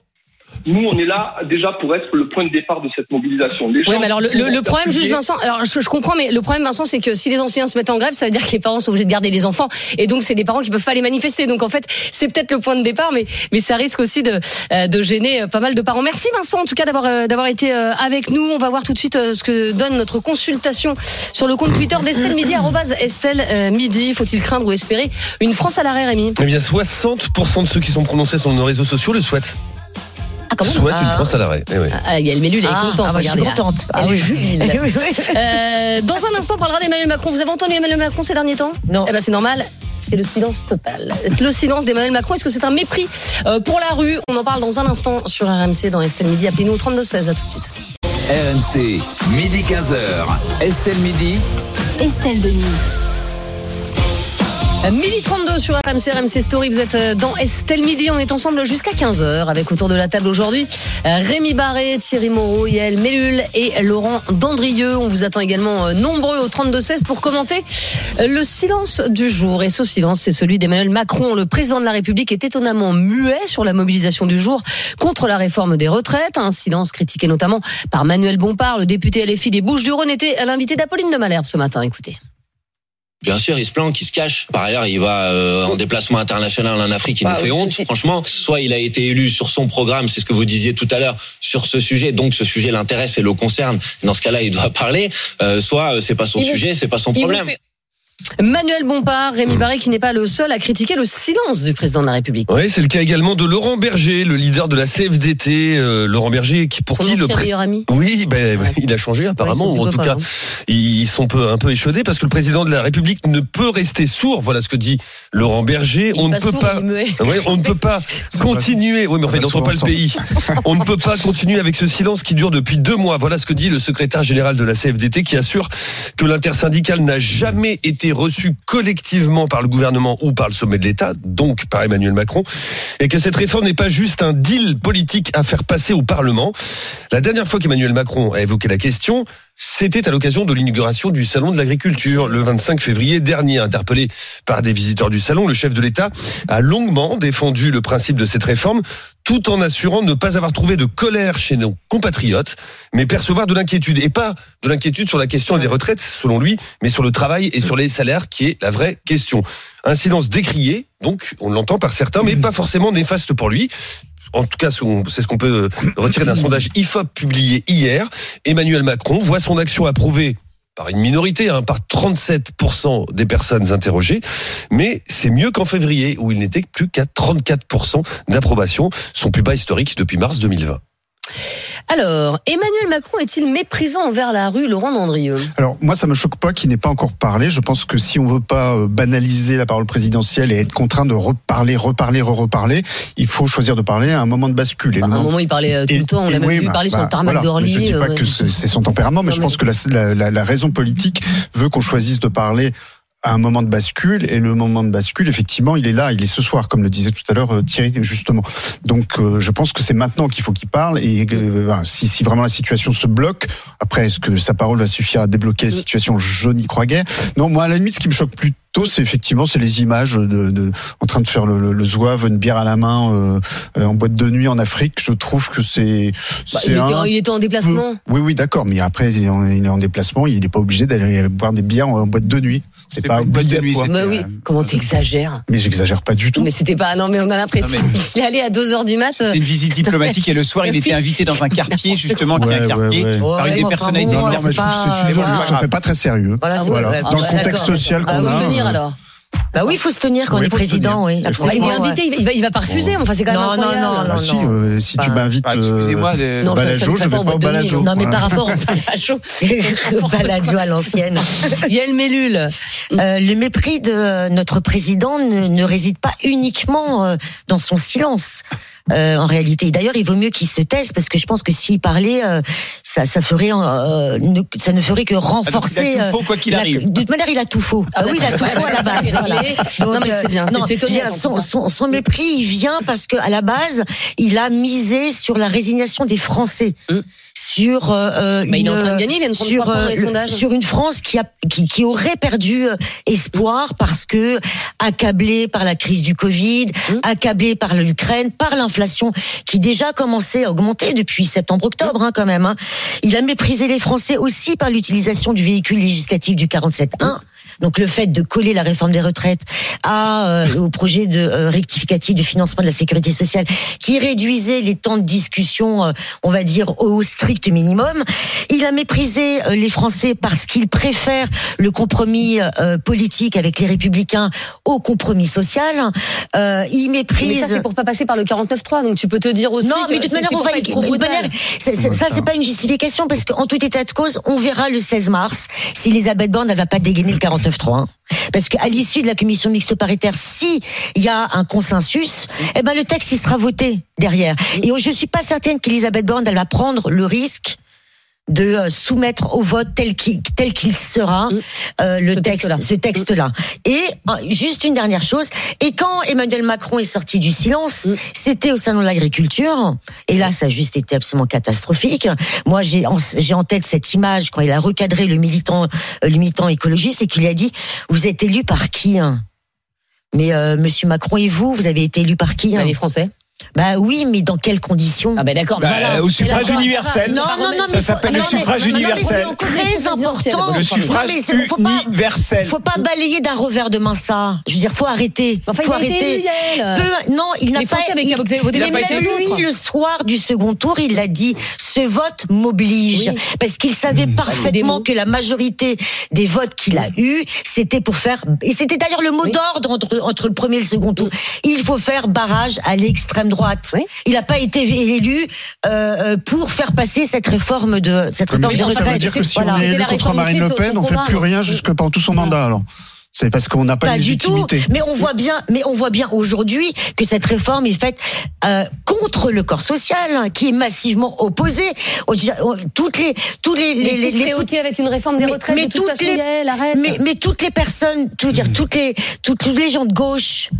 nous, on est là déjà pour être le point de départ de cette mobilisation. Les Oui, gens mais alors le, problème, juste Vincent, alors je, je comprends, mais le problème, Vincent, c'est que si les enseignants se mettent en grève, ça veut dire que les parents sont obligés de garder les enfants, et donc c'est des parents qui peuvent pas les manifester. Donc en fait, c'est peut-être le point de départ, mais mais ça risque aussi de euh, de gêner euh, pas mal de parents. Merci Vincent, en tout cas d'avoir euh, d'avoir été avec nous. On va voir tout de suite ce que donne notre consultation sur le compte Twitter d'Estelle Midi Estelle Midi. Faut-il craindre ou espérer une France à l'arrêt, Rémi? Eh bien, 60% de ceux qui sont prononcés sur nos réseaux sociaux le souhaitent. Ah quand même. Souhaitent une Ah. France à l'arrêt. Eh oui. Ah, Gaël Mélule elle est Ah, contente. ah, moi, je suis regardez là. contente. Ah Elle oui. jubile. [laughs] Oui, oui. Euh, dans un instant, on parlera d'Emmanuel Macron. Vous avez entendu Emmanuel Macron ces derniers temps? Non. Eh ben, c'est normal. C'est le silence total. Le silence d'Emmanuel Macron. Est-ce que c'est un mépris euh, pour la rue? On en parle dans un instant sur RMC dans Estelle Midi. Appelez-nous au 32 16. À tout de suite. RMC, midi 15h. Estelle Midi. Estelle Denis. Midi 32 sur RMC, Story. Vous êtes euh, dans Estelle Midi. On est ensemble jusqu'à 15h avec autour de la table aujourd'hui euh, Rémi Barré, Thierry Moreau, Yael Mellul et Laurent Dandrieux. On vous attend également euh, nombreux au 32 16 pour commenter le silence du jour. Et ce silence, c'est celui d'Emmanuel Macron. Le président de la République est étonnamment muet sur la mobilisation du jour contre la réforme des retraites. Un silence critiqué notamment par Manuel Bompard, le député LFI des Bouches-du-Rhône, était l'invité d'Apolline de Malherbe ce matin. Écoutez. Bien sûr, il se planque, il se cache. Par ailleurs, il va euh, en déplacement international en Afrique, il Bah, nous fait oui, honte. Franchement, soit il a été élu sur son programme, c'est ce que vous disiez tout à l'heure, sur ce sujet, donc ce sujet l'intéresse et le concerne. Dans ce cas-là, il doit parler. Euh, soit euh, c'est pas son Il sujet, c'est pas son problème. fait- Manuel Bompard, Rémi Barré qui n'est pas le seul à critiquer le silence du président de la République. Oui, c'est le cas également de Laurent Berger, le leader de la CFDT. euh, Laurent Berger, qui pour Son qui le pré- meilleur ami. Oui, ben, Ouais. [laughs] il a changé apparemment, Ouais, ou en tout cas, ils sont peu, un peu échaudés parce que le président de la République ne peut rester sourd. Voilà ce que dit Laurent Berger. Il on ne peut sourd, pas. [laughs] Ouais, on ne peut pas [laughs] continuer. Oui, mais va n'entendent pas le pays. On ne peut pas continuer avec ce silence qui dure depuis deux mois. Voilà ce que dit le secrétaire général de la CFDT qui assure que l'intersyndicale n'a jamais été reçu collectivement par le gouvernement ou par le sommet de l'État, donc par Emmanuel Macron, et que cette réforme n'est pas juste un deal politique à faire passer au Parlement. La dernière fois qu'Emmanuel Macron a évoqué la question, c'était à l'occasion de l'inauguration du Salon de l'agriculture le 25 février dernier. Interpellé par des visiteurs du salon, le chef de l'État a longuement défendu le principe de cette réforme tout en assurant ne pas avoir trouvé de colère chez nos compatriotes, mais percevoir de l'inquiétude. Et pas de l'inquiétude sur la question des retraites, selon lui, mais sur le travail et sur les salaires, qui est la vraie question. Un silence décrié, donc, on l'entend par certains, mais pas forcément néfaste pour lui. En tout cas, c'est ce qu'on peut retirer d'un sondage IFOP publié hier. Emmanuel Macron voit son action approuvée par une minorité, hein, par 37% des personnes interrogées, mais c'est mieux qu'en février, où il n'était plus qu'à 34% d'approbation, son plus bas historique depuis mars 2020. Alors, Emmanuel Macron est-il méprisant envers la rue, Laurent Dandrieux? Alors moi, ça me choque pas qu'il n'ait pas encore parlé. Je pense que si on veut pas euh, banaliser la parole présidentielle et être contraint de reparler, reparler, re-reparler, il faut choisir de parler à un moment de bascule. Et Bah, À un moment- il parlait euh, tout Et- le temps. On et l'a même oui, vu bah, parler sur bah, le tarmac voilà. d'Orly. Je dis pas euh, que c'est son tempérament, mais Non, je mais- pense que la, la- la- la raison politique veut qu'on choisisse de parler à un moment de bascule et le moment de bascule effectivement il est là il est ce soir comme le disait tout à l'heure euh, Thierry justement. Donc euh, je pense que c'est maintenant qu'il faut qu'il parle et euh, si, si vraiment la situation se bloque après est-ce que sa parole va suffire à débloquer la situation? Je n'y crois guère. Non moi à la limite ce qui me choque plutôt c'est effectivement c'est les images de, de en train de faire le, le, le zouave une bière à la main euh, euh, en boîte de nuit en Afrique je trouve que c'est bah, c'est il, il était en déplacement. peu- Oui, oui, d'accord, mais après, il est en, il est en déplacement, il n'est pas obligé d'aller boire des bières en boîte de nuit. C'est pas pas une boîte de nuit, Bah oui, euh, comment t'exagères Mais j'exagère pas du tout. Mais c'était pas. Non, mais on a l'impression qu'il est allé à 2h du mat. euh, C'est une visite diplomatique et le soir, il était invité dans un quartier, [laughs] justement, qui est Ouais, un ouais, quartier par une des personnalités Non, mais je trouve que ça fait pas très sérieux. Ah ah Dans le contexte d'accord. social Ah, qu'on faut a. tenir euh, alors. Bah oui, il faut se tenir quand Oui, on est président. Oui, Il Bah, est invité, il va- il va, pas refuser. Enfin, c'est quand même Non, non, non, Ah non, si, non. euh, si tu Bah, m'invites Ah, euh, excusez-moi, de- Non, au je- balajo, je vais pas au balajo. Non, mais par rapport À chaud. Baladio à l'ancienne. [laughs] Yael Mellul. Euh, le mépris de notre président ne, ne réside pas uniquement euh, dans son silence. Euh, en réalité, d'ailleurs, il vaut mieux qu'il se taise parce que je pense que s'il parlait, euh, ça, ça ferait, euh, ne, ça ne ferait que Ah, renforcer. il a euh, tout faux, quoi qu'il la- arrive. De toute manière, il a tout faux. Ah, Ah, oui, il a [laughs] tout faux à la base. voilà. Donc, Non, mais c'est bien, euh, non, c'est étonnant son, son, son mépris, il vient parce que à la base, il a misé sur la résignation des Français. Mm. Sur euh, euh, Bah, il est en une- train de gagner, il vient de prendre sur, trois points dans les euh, le- sur une France qui, a, qui, qui aurait perdu espoir parce que accablée par la crise du Covid, Mm. accablée par l'Ukraine, par l'inflation qui déjà commençait à augmenter depuis septembre-octobre hein, quand même. hein. Il a méprisé les Français aussi par l'utilisation du véhicule législatif du 47.1. Donc le fait de coller la réforme des retraites à, euh, au projet de euh, rectificatif de financement de la sécurité sociale qui réduisait les temps de discussion, euh, on va dire, au strict minimum. Il a méprisé euh, les Français parce qu'il préfère le compromis euh, politique avec les républicains au compromis social. Euh, il Mais méprise... ça, c'est pour pas passer par le 49.3. Donc tu peux te dire aussi. Non, que mais de toute manière, on va ça, c'est pas une justification parce qu'en tout état de cause, on verra le 16 mars si Elisabeth Borne va pas dégainer le 49.3. Parce qu'à l'issue de la commission mixte paritaire, si il y a un consensus, eh ben le texte il sera voté derrière. Et je suis pas certaine qu'Elisabeth Borne elle va prendre le risque de euh, soumettre au vote tel qu'il tel qu'il sera Mm. euh, le Ce texte texte-là. ce texte là et euh, juste une dernière chose et quand Emmanuel Macron est sorti du silence Mm. c'était au salon de l'agriculture et là ça a juste été absolument catastrophique moi j'ai en, j'ai en tête cette image quand il a recadré le militant euh, le militant écologiste et qu'il lui a dit vous êtes élu par qui hein? Mais euh, monsieur Macron et vous vous avez été élu par qui Bah, hein Les Français. Bah oui, mais dans quelles conditions Ah ben d'accord. Bah, voilà. au suffrage universel. Non, non, non, Ça s'appelle le suffrage mais universel. c'est très important. Le suffrage Non, mais c'est- faut pas- universel. Faut pas balayer d'un revers de main ça. Je veux dire, faut arrêter. Enfin, faut il a été arrêter. Yael. Peu- non, il n'a pas. Avaient il- mais Il a pas été lui, le soir du second tour, il l'a dit. Ce vote m'oblige Oui. parce qu'il savait Des parfaitement mots. que la majorité des votes qu'il a eu, c'était pour faire. Et c'était d'ailleurs le mot d'ordre entre, entre le premier et le second tour. Il faut faire barrage à l'extrême droite. Oui. Il n'a pas été élu euh, euh, pour faire passer cette réforme de cette Mais réforme de ça veut retraite. dire que si Voilà. on est élu contre Marine Le Pen, on fait programme. plus rien jusque pendant tout son mandat alors. C'est parce qu'on n'a pas, Pas de du tout. légitimité. Mais on voit bien, mais on voit bien aujourd'hui que cette réforme est faite euh, contre le corps social, hein, qui est massivement opposé. Toutes les, tous les, Mais les, les- les- ok avec une réforme des Mais- retraites mais de toute toutes façon, les- mais, mais toutes les personnes, tout dire, toutes les, toutes, tous les gens de gauche.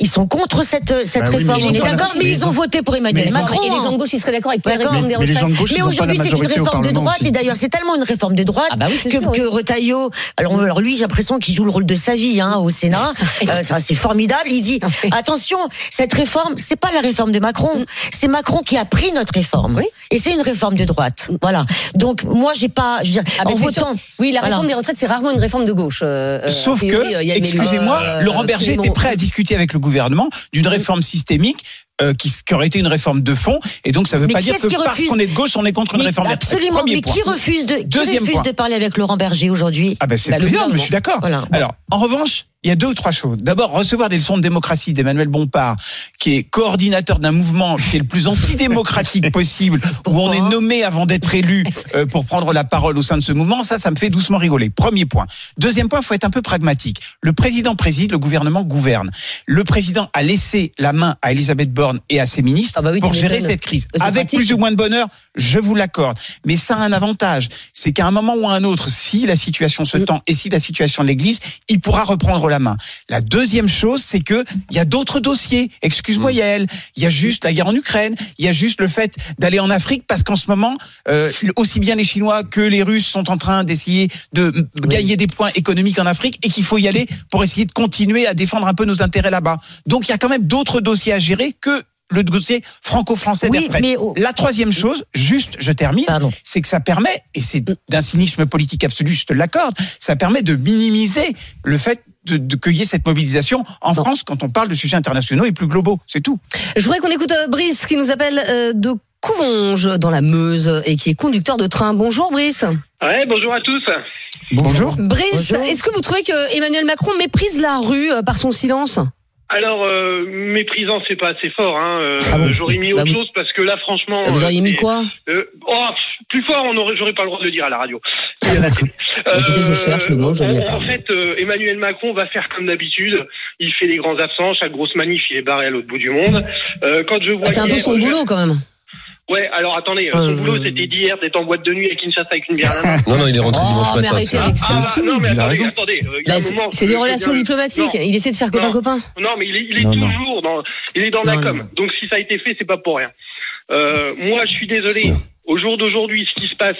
Ils sont contre cette, cette Bah oui, réforme, ils on est d'accord, mais ils ont voté pour Emmanuel Macron. Et les gens de gauche, ils seraient d'accord avec la D'accord. réforme des retraites. Mais aujourd'hui, c'est une réforme de droite, aussi. et d'ailleurs, c'est tellement une réforme de droite Ah bah oui, que, sûr, oui. que Retailleau, alors, alors lui, j'ai l'impression qu'il joue le rôle de sa vie hein, au Sénat. [laughs] Euh, ça, c'est formidable. Il dit attention, cette réforme, c'est pas la réforme de Macron, c'est Macron qui a pris notre réforme. Oui. Et c'est une réforme de droite. Voilà. Donc moi, j'ai pas, je veux dire, Ah, en votant. sûr. Oui, la Voilà. réforme des retraites, c'est rarement une réforme de gauche. euh, euh, Sauf euh, que, excusez-moi, Euh, Laurent Berger était prêt à discuter avec le gouvernement d'une réforme systémique euh, qui, qui aurait été une réforme de fond. Et donc, ça ne veut Mais pas dire que parce refuse qu'on est de gauche, on est contre une Mais réforme retraites. absolument. Premier Mais point. qui refuse de, qui Deuxième refuse point. de parler avec Laurent Berger aujourd'hui? Ah ben c'est Bah, le président, je suis d'accord. Voilà. Alors, en revanche, il y a deux ou trois choses. D'abord, recevoir des leçons de démocratie d'Emmanuel Bompard, qui est coordinateur d'un mouvement qui est le plus antidémocratique [laughs] possible, où on est nommé avant d'être élu euh, pour prendre la parole au sein de ce mouvement. Ça, ça me fait doucement rigoler. Premier point. Deuxième point, il faut être un peu pragmatique. Le président préside, le gouvernement gouverne. Le président a laissé la main à Elisabeth Borne et à ses ministres Ah bah oui, pour gérer cette crise. C'est Avec pratique. plus ou moins de bonheur, je vous l'accorde. Mais ça a un avantage, c'est qu'à un moment ou à un autre, si la situation se tend et si la situation l'église, il pourra reprendre la main. La deuxième chose, c'est que il y a d'autres dossiers. Excuse-moi, Yael. Il y a juste la guerre en Ukraine. Il y a juste le fait d'aller en Afrique parce qu'en ce moment, euh, aussi bien les Chinois que les Russes sont en train d'essayer de gagner des points économiques en Afrique et qu'il faut y aller pour essayer de continuer à défendre un peu nos intérêts là-bas. Donc il y a quand même d'autres dossiers à gérer que le dossier franco-français Oui, mais La troisième chose, juste, je termine, c'est que ça permet, et c'est d'un cynisme politique absolu, je te l'accorde, ça permet de minimiser le fait de, de cueillir cette mobilisation en France quand on parle de sujets internationaux et plus globaux. C'est tout. Je voudrais qu'on écoute euh, Brice qui nous appelle euh, de Couvanges dans la Meuse et qui est conducteur de train. Bonjour Brice. Ouais, bonjour à tous. Bonjour. Brice, est-ce que vous trouvez que Emmanuel Macron méprise la rue euh, par son silence? Alors, euh, méprisant, c'est pas assez fort. Hein. Euh, Ah bon J'aurais mis Bah autre vous- chose parce que là, franchement. Vous euh, auriez mis c'est- quoi euh, oh, Plus fort, on aurait, j'aurais pas le droit de le dire à la radio. À la télé. Écoutez, je cherche le mot, je en- fait, euh, Emmanuel Macron va faire comme d'habitude. Il fait les grands absents. Chaque grosse manif, il est barré à l'autre bout du monde. Euh, quand je vois. Ah, C'est un peu son boulot quand même. Ouais, alors attendez, euh, son boulot, c'était d'hier d'être en boîte de nuit à Kinshasa avec une bière à la main. Non, non, il est rentré Oh, dimanche mais matin. arrêtez ça. avec Ah, ça. bah, non, mais il a attendez, euh, il y a Bah, un c'est moment, c'est je- des je relations diplomatiques. Non. Il essaie de faire Non. copain-copain. Non, mais il est, il est Non, non. toujours dans, il est dans la Non, com. Donc si ça a été fait, c'est pas pour rien. Euh, moi, je suis désolé. Au jour d'aujourd'hui, ce qui se passe,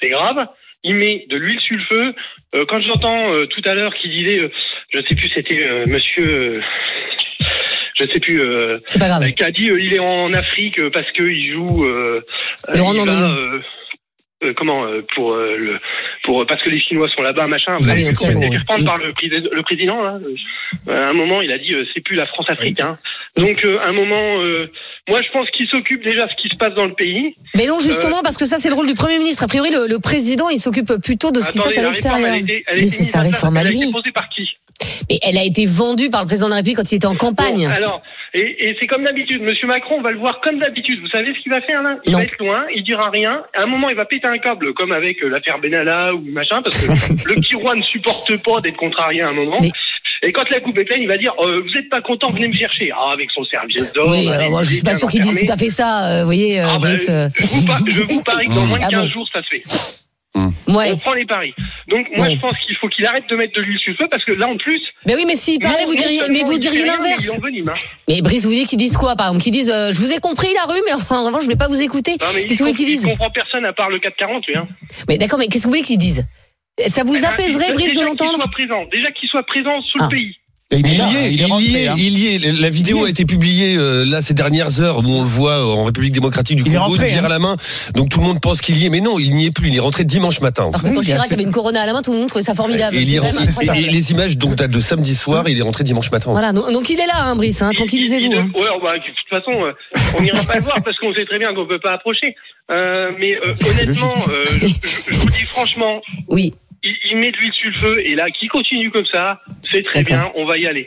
c'est grave. Il met de l'huile sur le feu. Euh, quand j'entends euh, tout à l'heure qu'il disait, euh, je sais plus, c'était euh, Monsieur, euh, je sais plus, euh, C'est pas grave. qui a dit, euh, il est en Afrique euh, parce qu'il joue. Euh, Laurent il va, Dandrieux. euh, euh, comment euh, pour euh, le pour parce que les Chinois sont là-bas machin avez oui, c'est ouais. reprendre par le, président- le président là Euh, à un moment il a dit euh, c'est plus la France Afrique hein. donc euh, à un moment euh, moi je pense qu'il s'occupe déjà de ce qui se passe dans le pays Mais non, justement, parce que ça, c'est le rôle du Premier ministre. A priori, le, le président, il s'occupe plutôt de ce qui se passe à l'extérieur. elle, elle Mais c'est sa réforme à elle a été lui. posée par qui? Mais elle a été vendue par le président de la République quand il était en campagne. Bon, alors, et, et c'est comme d'habitude. Monsieur Macron, on va le voir comme d'habitude. Vous savez ce qu'il va faire là? Il Non. va être loin, il dira rien. À un moment, il va péter un câble, comme avec euh, l'affaire Benalla ou machin, parce que [laughs] le petit roi ne supporte pas d'être contrarié à un moment. Mais- Et quand la coupe est pleine, il va dire euh, Vous êtes pas content, venez me chercher. Ah, avec son serviette d'or. oui, alors moi, je suis pas sûr qu'il dise tout à fait ça. euh, vous voyez, euh, Ah, bah, Brice. euh, je, vous par- je vous parie que dans moins de Ah 15 bon jours, ça se fait. Ouais. On prend les paris. Donc, moi, Ouais. je pense qu'il faut qu'il arrête de mettre de l'huile sur le feu, parce que là, en plus. Mais oui, mais s'il parlait, vous diriez, mais vous diriez l'inverse. Hein. Mais Brice, vous voulez qu'ils disent quoi, par exemple? Qu'ils disent, euh, je vous ai compris la rue, mais en revanche, je vais pas vous écouter. Non, mais il, Qu'est-ce que vous voulez qu'ils il disent comprend personne à part le 440, lui. Hein. Mais d'accord, mais qu'est-ce que vous voulez qu'ils disent Ça vous Eh ben, apaiserait, Brice, de l'entendre? déjà qu'il soit présent sous Ah. le pays. Mais il, est là, y est, il est il rentré, y est, hein. il y est. La vidéo Il y est. a été publiée euh, là ces dernières heures où on le voit en République démocratique du Il est Congo, rentré, une bière hein. à la main. Donc tout le monde pense qu'il y est, mais non, il n'y est plus. Il est rentré dimanche matin. Alors quand Oui, Chirac avait une corona à la main, tout le monde trouvait ça formidable. Et, il est rentré- et- les images donc datent de samedi soir, il est rentré dimanche matin. Voilà, donc, donc il est là, hein, Brice, hein, Il- tranquillisez-vous. il- hein. Ouais, bah, de toute façon, euh, on n'ira pas le voir parce qu'on sait très bien qu'on peut pas approcher. Euh, mais euh, honnêtement, euh, je, je- je vous dis franchement, Oui. Il, il met de l'huile sur le feu et là, qui continue comme ça, c'est très bien, on va y aller.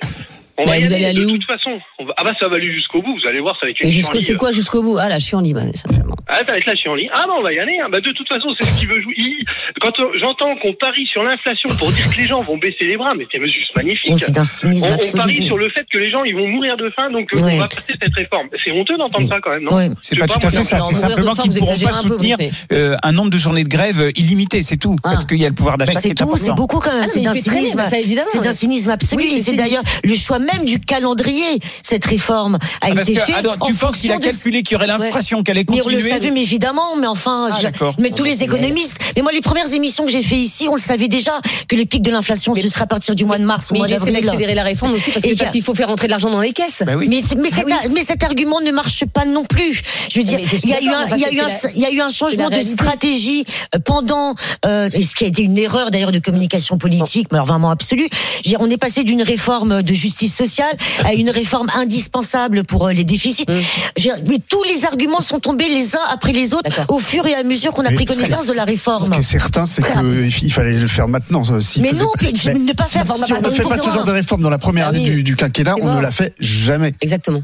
On Bah, va y vous aller, allez aller de où toute façon. On va- Ah bah ça va aller jusqu'au bout, vous allez voir, ça va être une Et jusqu'au, chienlit, c'est quoi jusqu'au bout? Ah là, je suis en libre, sincèrement. Ah, ça va être la chienlit. Ah bah on va y aller. hein. Bah, de toute façon, c'est ce qu'il veut jouer. Il- Quand j'entends qu'on parie sur l'inflation pour dire que les gens vont baisser les bras, mais c'est juste magnifique. Oh, C'est d'un cynisme On, on parie sur le fait que les gens ils vont mourir de faim, donc euh, Ouais. on va passer cette réforme. C'est honteux d'entendre ça quand même, non Ouais. C'est pas tout à fait ça. C'est simplement qu'ils ne pourront pas un soutenir euh, un nombre de journées de grève euh, illimité, c'est tout. Parce qu'il y a le pouvoir Bah, d'achat qui c'est est tout, c'est beaucoup quand même. Ah, c'est d'un cynisme. bah, ça, évidemment. C'est d'un cynisme absolu. Oui, c'est et c'est fini. d'ailleurs le choix même du calendrier. Cette réforme a Ah, Parce été que, faite. tu penses qu'il a de- calculé qu'il y aurait l'inflation, qu'elle allait Mais on le continuer savait, mais évidemment, mais enfin, Ah, je- mais tous les économistes. Mais moi, les premières émissions que j'ai fait ici, on le savait déjà que le pic de l'inflation, ce sera à partir du mois de mars, au Mais mois il essaie d'avril. d'accélérer la réforme aussi parce il qu'il faut faire rentrer de l'argent dans les caisses. Bah oui. Mais, mais, Ah cet, oui. mais cet argument ne marche pas non plus. Je veux dire, mais je suis il y a eu un, mais il y a parce eu que un, c'est la- il y a eu un changement de stratégie euh, pendant, euh, et ce qui a été une erreur d'ailleurs de communication politique, mais alors vraiment absolue. Je veux dire, on est passé d'une réforme de justice sociale à une réforme indispensable pour euh, les déficits. Mm. Dire, Mais tous les arguments sont tombés les uns après les autres au fur et à mesure qu'on a Mais pris ce- connaissance de la Ce réforme. qui est certain, c'est qu'il fallait le faire maintenant. s'il Mais non, Mais ne pas si, faire. si on ne fait pas ce genre de réforme dans la première Ah année oui. du, du quinquennat, on ne l'a fait jamais. Exactement.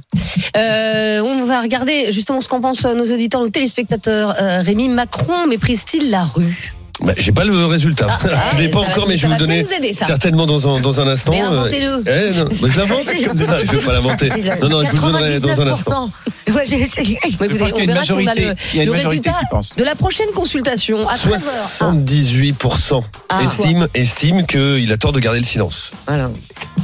Euh, on va regarder justement ce qu'en pensent nos auditeurs, nos téléspectateurs. Euh, Rémi Macron méprise-t-il la rue? Bah, J'ai pas le résultat. Ah, [laughs] je l'ai pas encore, mais je vais va vous donner aider, certainement dans un, dans un instant. Mais inventez-le. Euh, eh, non, bah, je l'invente. [laughs] [laughs] Je vais pas l'inventer. Non, non, je vous le donnerai dans un instant. 99%. Ouais, j'ai- j'ai- Oui, Je pense on une verra si on a le, il y a une le majorité résultat de la prochaine consultation à 13h. 78% Ah. estiment, estiment qu'il a tort de garder le silence. Voilà.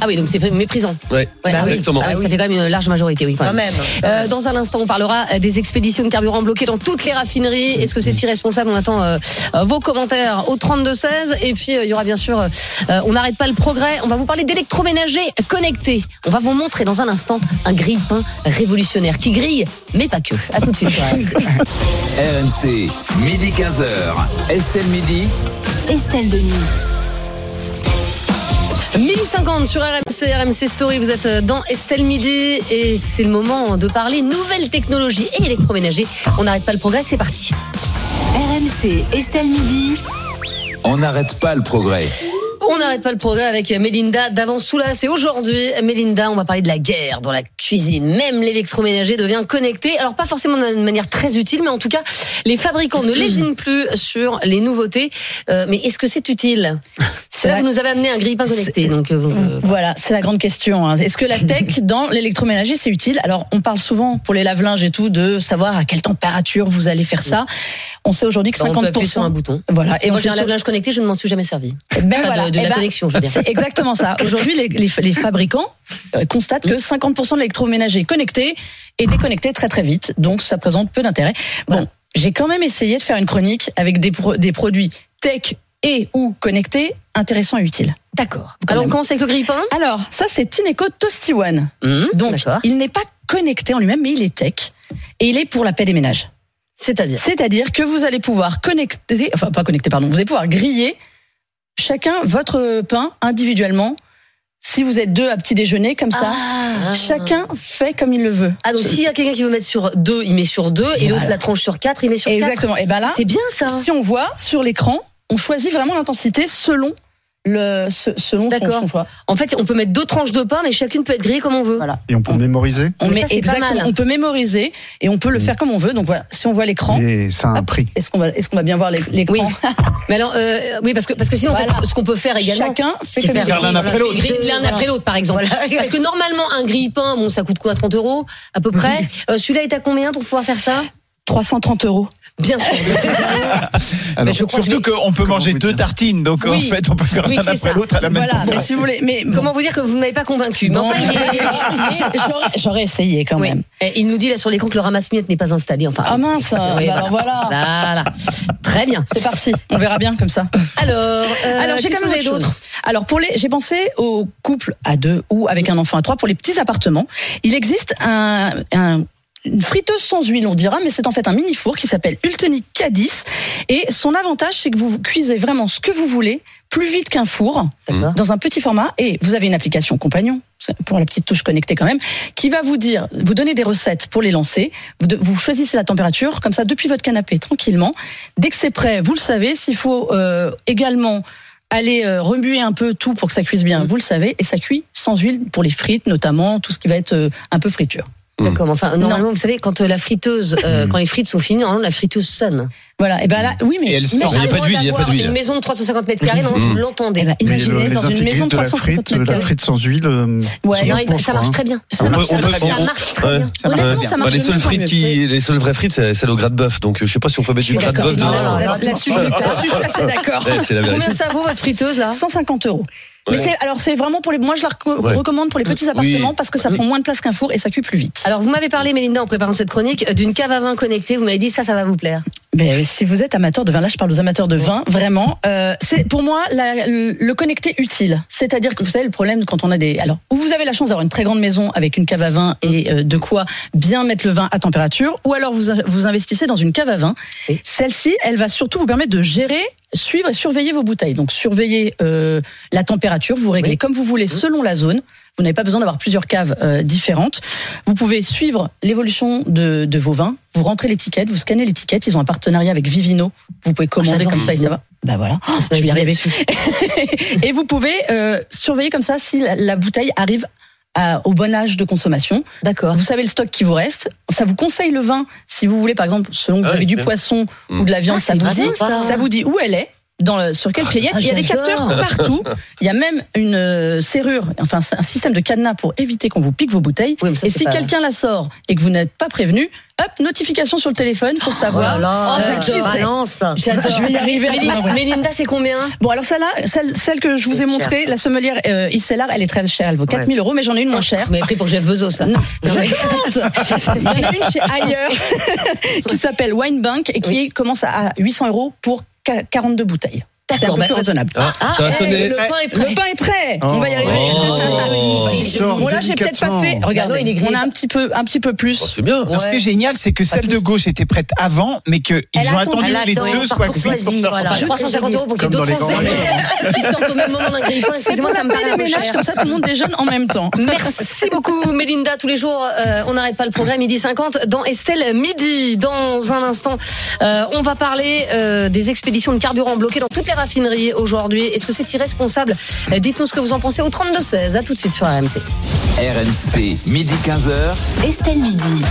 Ah oui, donc c'est méprisant. Ouais, Ouais, ah oui. exactement. Ah oui, Ça fait quand même une large majorité, oui. quand Quand même. même. Euh, dans un instant, on parlera des expéditions de carburant bloquées dans toutes les raffineries. Est-ce que c'est irresponsable? On attend euh, vos commentaires au 32-16. Et puis, euh, il y aura bien sûr, euh, euh, on n'arrête pas le progrès. On va vous parler d'électroménager connecté. On va vous montrer dans un instant un grille-pain révolutionnaire qui grille, mais pas que. À tout de suite. [laughs] RMC. Midi 15h. Estelle Midi. Estelle Denis. 1050 sur RMC, RMC Story, vous êtes dans Estelle Midi et c'est le moment de parler nouvelles technologies et électroménager. On n'arrête pas le progrès, c'est parti. RMC, Estelle Midi. On n'arrête pas le progrès. On n'arrête pas le progrès avec Mélinda d'Avance-Soulas. Et aujourd'hui, Mélinda, on va parler de la guerre dans la cuisine. Même l'électroménager devient connecté. Alors, pas forcément de manière très utile, mais en tout cas, les fabricants ne [clears throat] lésinent plus sur les nouveautés. Euh, mais est-ce que c'est utile? Là que vous nous avez amené un grille-pain connecté. Donc, euh, euh, Voilà, c'est la grande question. hein. Est-ce que la tech [laughs] dans l'électroménager c'est utile? Alors, on parle souvent pour les lave-linges et tout de savoir à quelle température vous allez faire ça. On sait aujourd'hui que bah, on peut 50%. sur un bouton. Voilà, et Moi, j'ai un lave-linge connecté, je ne m'en suis jamais servi. Ben Enfin, voilà. de, de Eh la ben, connexion, je veux dire. C'est exactement ça. [laughs] Aujourd'hui, les, les- les fabricants euh, constatent que 50% de l'électroménager connecté est déconnecté très très vite, donc ça présente peu d'intérêt. Bon, j'ai quand même essayé de faire une chronique avec des, pro- des produits tech et ou connectés intéressants et utiles. D'accord. Alors, on commence avec le grille-pain Alors, ça c'est Tineco Toasty One. Hum, Donc, il n'est pas connecté en lui-même, mais il est tech. Et il est pour la paix des ménages. C'est-à-dire? C'est-à-dire que vous allez pouvoir connecter, enfin pas connecter, pardon, vous allez pouvoir griller chacun votre pain individuellement. Si vous êtes deux à petit déjeuner comme ça, Ah. chacun fait comme il le veut. Ah, donc s'il y a quelqu'un qui veut mettre sur deux, il met sur deux, et l'autre Voilà. la tranche sur quatre, il met sur quatre. Exactement. Et ben là, C'est bien ça. si on voit sur l'écran, on choisit vraiment l'intensité selon le ce- selon son, choix. En fait, on peut mettre deux tranches de pain, mais chacune peut être grillée comme on veut. Voilà. Et on peut mémoriser. On met ça, exactement. mal. On peut mémoriser et on peut le faire comme on veut. Donc voilà, si on voit l'écran, Et ça a un prix. est-ce qu'on va est-ce qu'on va bien voir l'é- l'écran [laughs] Mais alors, euh, oui, parce que parce que sinon, en fait, Voilà. ce qu'on peut faire également. Chacun fait l'un après l'autre. L'un après l'autre, par exemple. Voilà. Parce que normalement, un grille-pain, bon, ça coûte quoi 30 euros à peu près. Euh, Celui-là est à combien pour pouvoir faire ça? 330 euros. Bien sûr. [laughs] Alors, je crois Surtout qu'on peut manger deux tartines, donc en fait, on peut faire Oui, l'un après l'autre à la même Voilà, mais si vous voulez, mais Comment vous dire que vous ne m'avez pas convaincu Mais Non, enfin, [laughs] j'aurais- essayé quand Oui. même. Et il nous dit là sur l'écran que le ramasse-miettes n'est pas installé. Enfin, Ah mince, bah voilà. alors voilà. Voilà. Très bien. C'est parti, on verra bien comme ça. Alors, euh, Alors, j'ai que vous avez. Alors, pour les, j'ai pensé aux couples à deux ou avec un enfant à trois pour les petits appartements. Il existe un, un une friteuse sans huile, on dira, mais c'est en fait un mini four qui s'appelle Ultenic K10. Et son avantage, c'est que vous cuisez vraiment ce que vous voulez, plus vite qu'un four, dans un petit format. Et vous avez une application compagnon, pour la petite touche connectée quand même, qui va vous dire, vous donner des recettes pour les lancer. Vous, de- vous choisissez la température, comme ça, depuis votre canapé, tranquillement. Dès que c'est prêt, vous le savez. S'il faut euh, également aller euh, remuer un peu tout pour que ça cuise bien, vous le savez. Et ça cuit sans huile pour les frites, notamment, tout ce qui va être euh, un peu friture. D'accord. Enfin, normalement, vous savez, quand euh, la friteuse, euh, quand les frites sont finies, normalement, la friteuse sonne. Voilà. Et ben là, oui, mais Et elle sort. Il y a pas d'huile, il y a pas d'huile. Une maison de 350 mètres carrés, normalement, vous l'entendez. Eh ben, imaginez le- dans une maison de de la 350 frite, mètres la carrés. frite sans huile, euh, Ouais, Non, je ça marche hein. très bien. Ça On marche, peut- on peut- on-. Ça marche très bien. Ça marche Honnêtement, ça Bah, marche les seules frites qui, les seules vraies frites, c'est celles au gras de bœuf. Donc, je sais pas si on peut mettre du gras de bœuf Non, non, Là-dessus, je suis- assez d'accord. La. Combien ça vaut votre friteuse là? 150 euros. Mais Ouais. c'est alors c'est vraiment pour les. Moi, je la Ouais. recommande pour les petits Oui. appartements parce que ça prend moins de place qu'un four et ça cuit plus vite. Alors, vous m'avez parlé, Mélinda, en préparant cette chronique, d'une cave à vin connectée. Vous m'avez dit ça, ça va vous plaire. Mais si vous êtes amateur de vin, là je parle aux amateurs de vin, vraiment, euh, c'est pour moi la- le, connecté utile. C'est-à-dire que vous savez le problème quand on a des, alors ou vous avez la chance d'avoir une très grande maison avec une cave à vin et euh, de quoi bien mettre le vin à température, ou alors vous vous investissez dans une cave à vin. Oui. Celle-ci, elle va surtout vous permettre de gérer, suivre et surveiller vos bouteilles. Donc surveiller euh, la température, vous réglez Oui. comme vous voulez selon la zone. Vous n'avez pas besoin d'avoir plusieurs caves euh, différentes. Vous pouvez suivre l'évolution de, de vos vins. Vous rentrez l'étiquette, vous scannez l'étiquette. Ils ont un partenariat avec Vivino. Vous pouvez commander j'adore comme ça. Vivino. Ça va. Bah voilà. Ça je vais y arriver. [laughs] Et vous pouvez euh, surveiller comme ça si la, la bouteille arrive à- au bon âge de consommation. D'accord. Vous savez le stock qui vous reste. Ça vous conseille le vin si vous voulez, par exemple, selon que vous Ah avez oui, du bien. poisson ou de la viande, Ah, ça c'est vous vrai, dit, ça. ça vous dit où elle est. Dans le- sur quelle playette Ah, Il y a des capteurs partout. [laughs] Il y a même une euh, serrure, enfin c'est un système de cadenas pour éviter qu'on vous pique vos bouteilles. Oui, mais ça, et si pas- quelqu'un la sort et que vous n'êtes pas prévenu, hop, notification sur le téléphone pour savoir. Voilà, euh, qui c'est. balance. J'adore. Je vais y arriver. Mélinda, c'est combien Bon, alors celle-là, celle, celle que je vous ai montrée, la sommelière euh, Issellar, elle est très chère. Elle vaut 4000 euros, mais j'en ai une moins chère. Vous m'avez pris pour Jeff Bezos, ça. Non, je mais- compte. Il y en a une chez ailleurs [laughs] qui s'appelle Wine Bank et qui commence à 800 euros pour 42 bouteilles. C'est un peu plus raisonnable. Ah, ça va Eh, le pain est prêt. Le pain est prêt. On va y arriver. Oh. Sort Bon là j'ai peut-être pas fait. Regardez, non, on a un petit peu, un petit peu plus. Oh, c'est bien. Alors, ce qui est génial, c'est que celle de gauche était prête avant, mais qu'ils ont attendu que les deux soient sortir. voilà. Enfin, 350 euros pour qu'il y ait d'autres qui [laughs] sortent au même moment d'un grille-pain. C'est Excusez-moi, pour ça la me paraît paix un des ménages, comme ça tout le monde déjeune en même temps. [laughs] Merci beaucoup Mélinda. Tous les jours, euh, on n'arrête pas le progrès. Midi 50 dans Estelle Midi. Dans un instant, euh, on va parler euh, des expéditions de carburant bloquées dans toutes les raffineries aujourd'hui. Est-ce que c'est irresponsable? Dites-nous ce que vous en pensez au 32 16. À tout de suite sur RMC. RMC, midi 15h. Estelle Midi.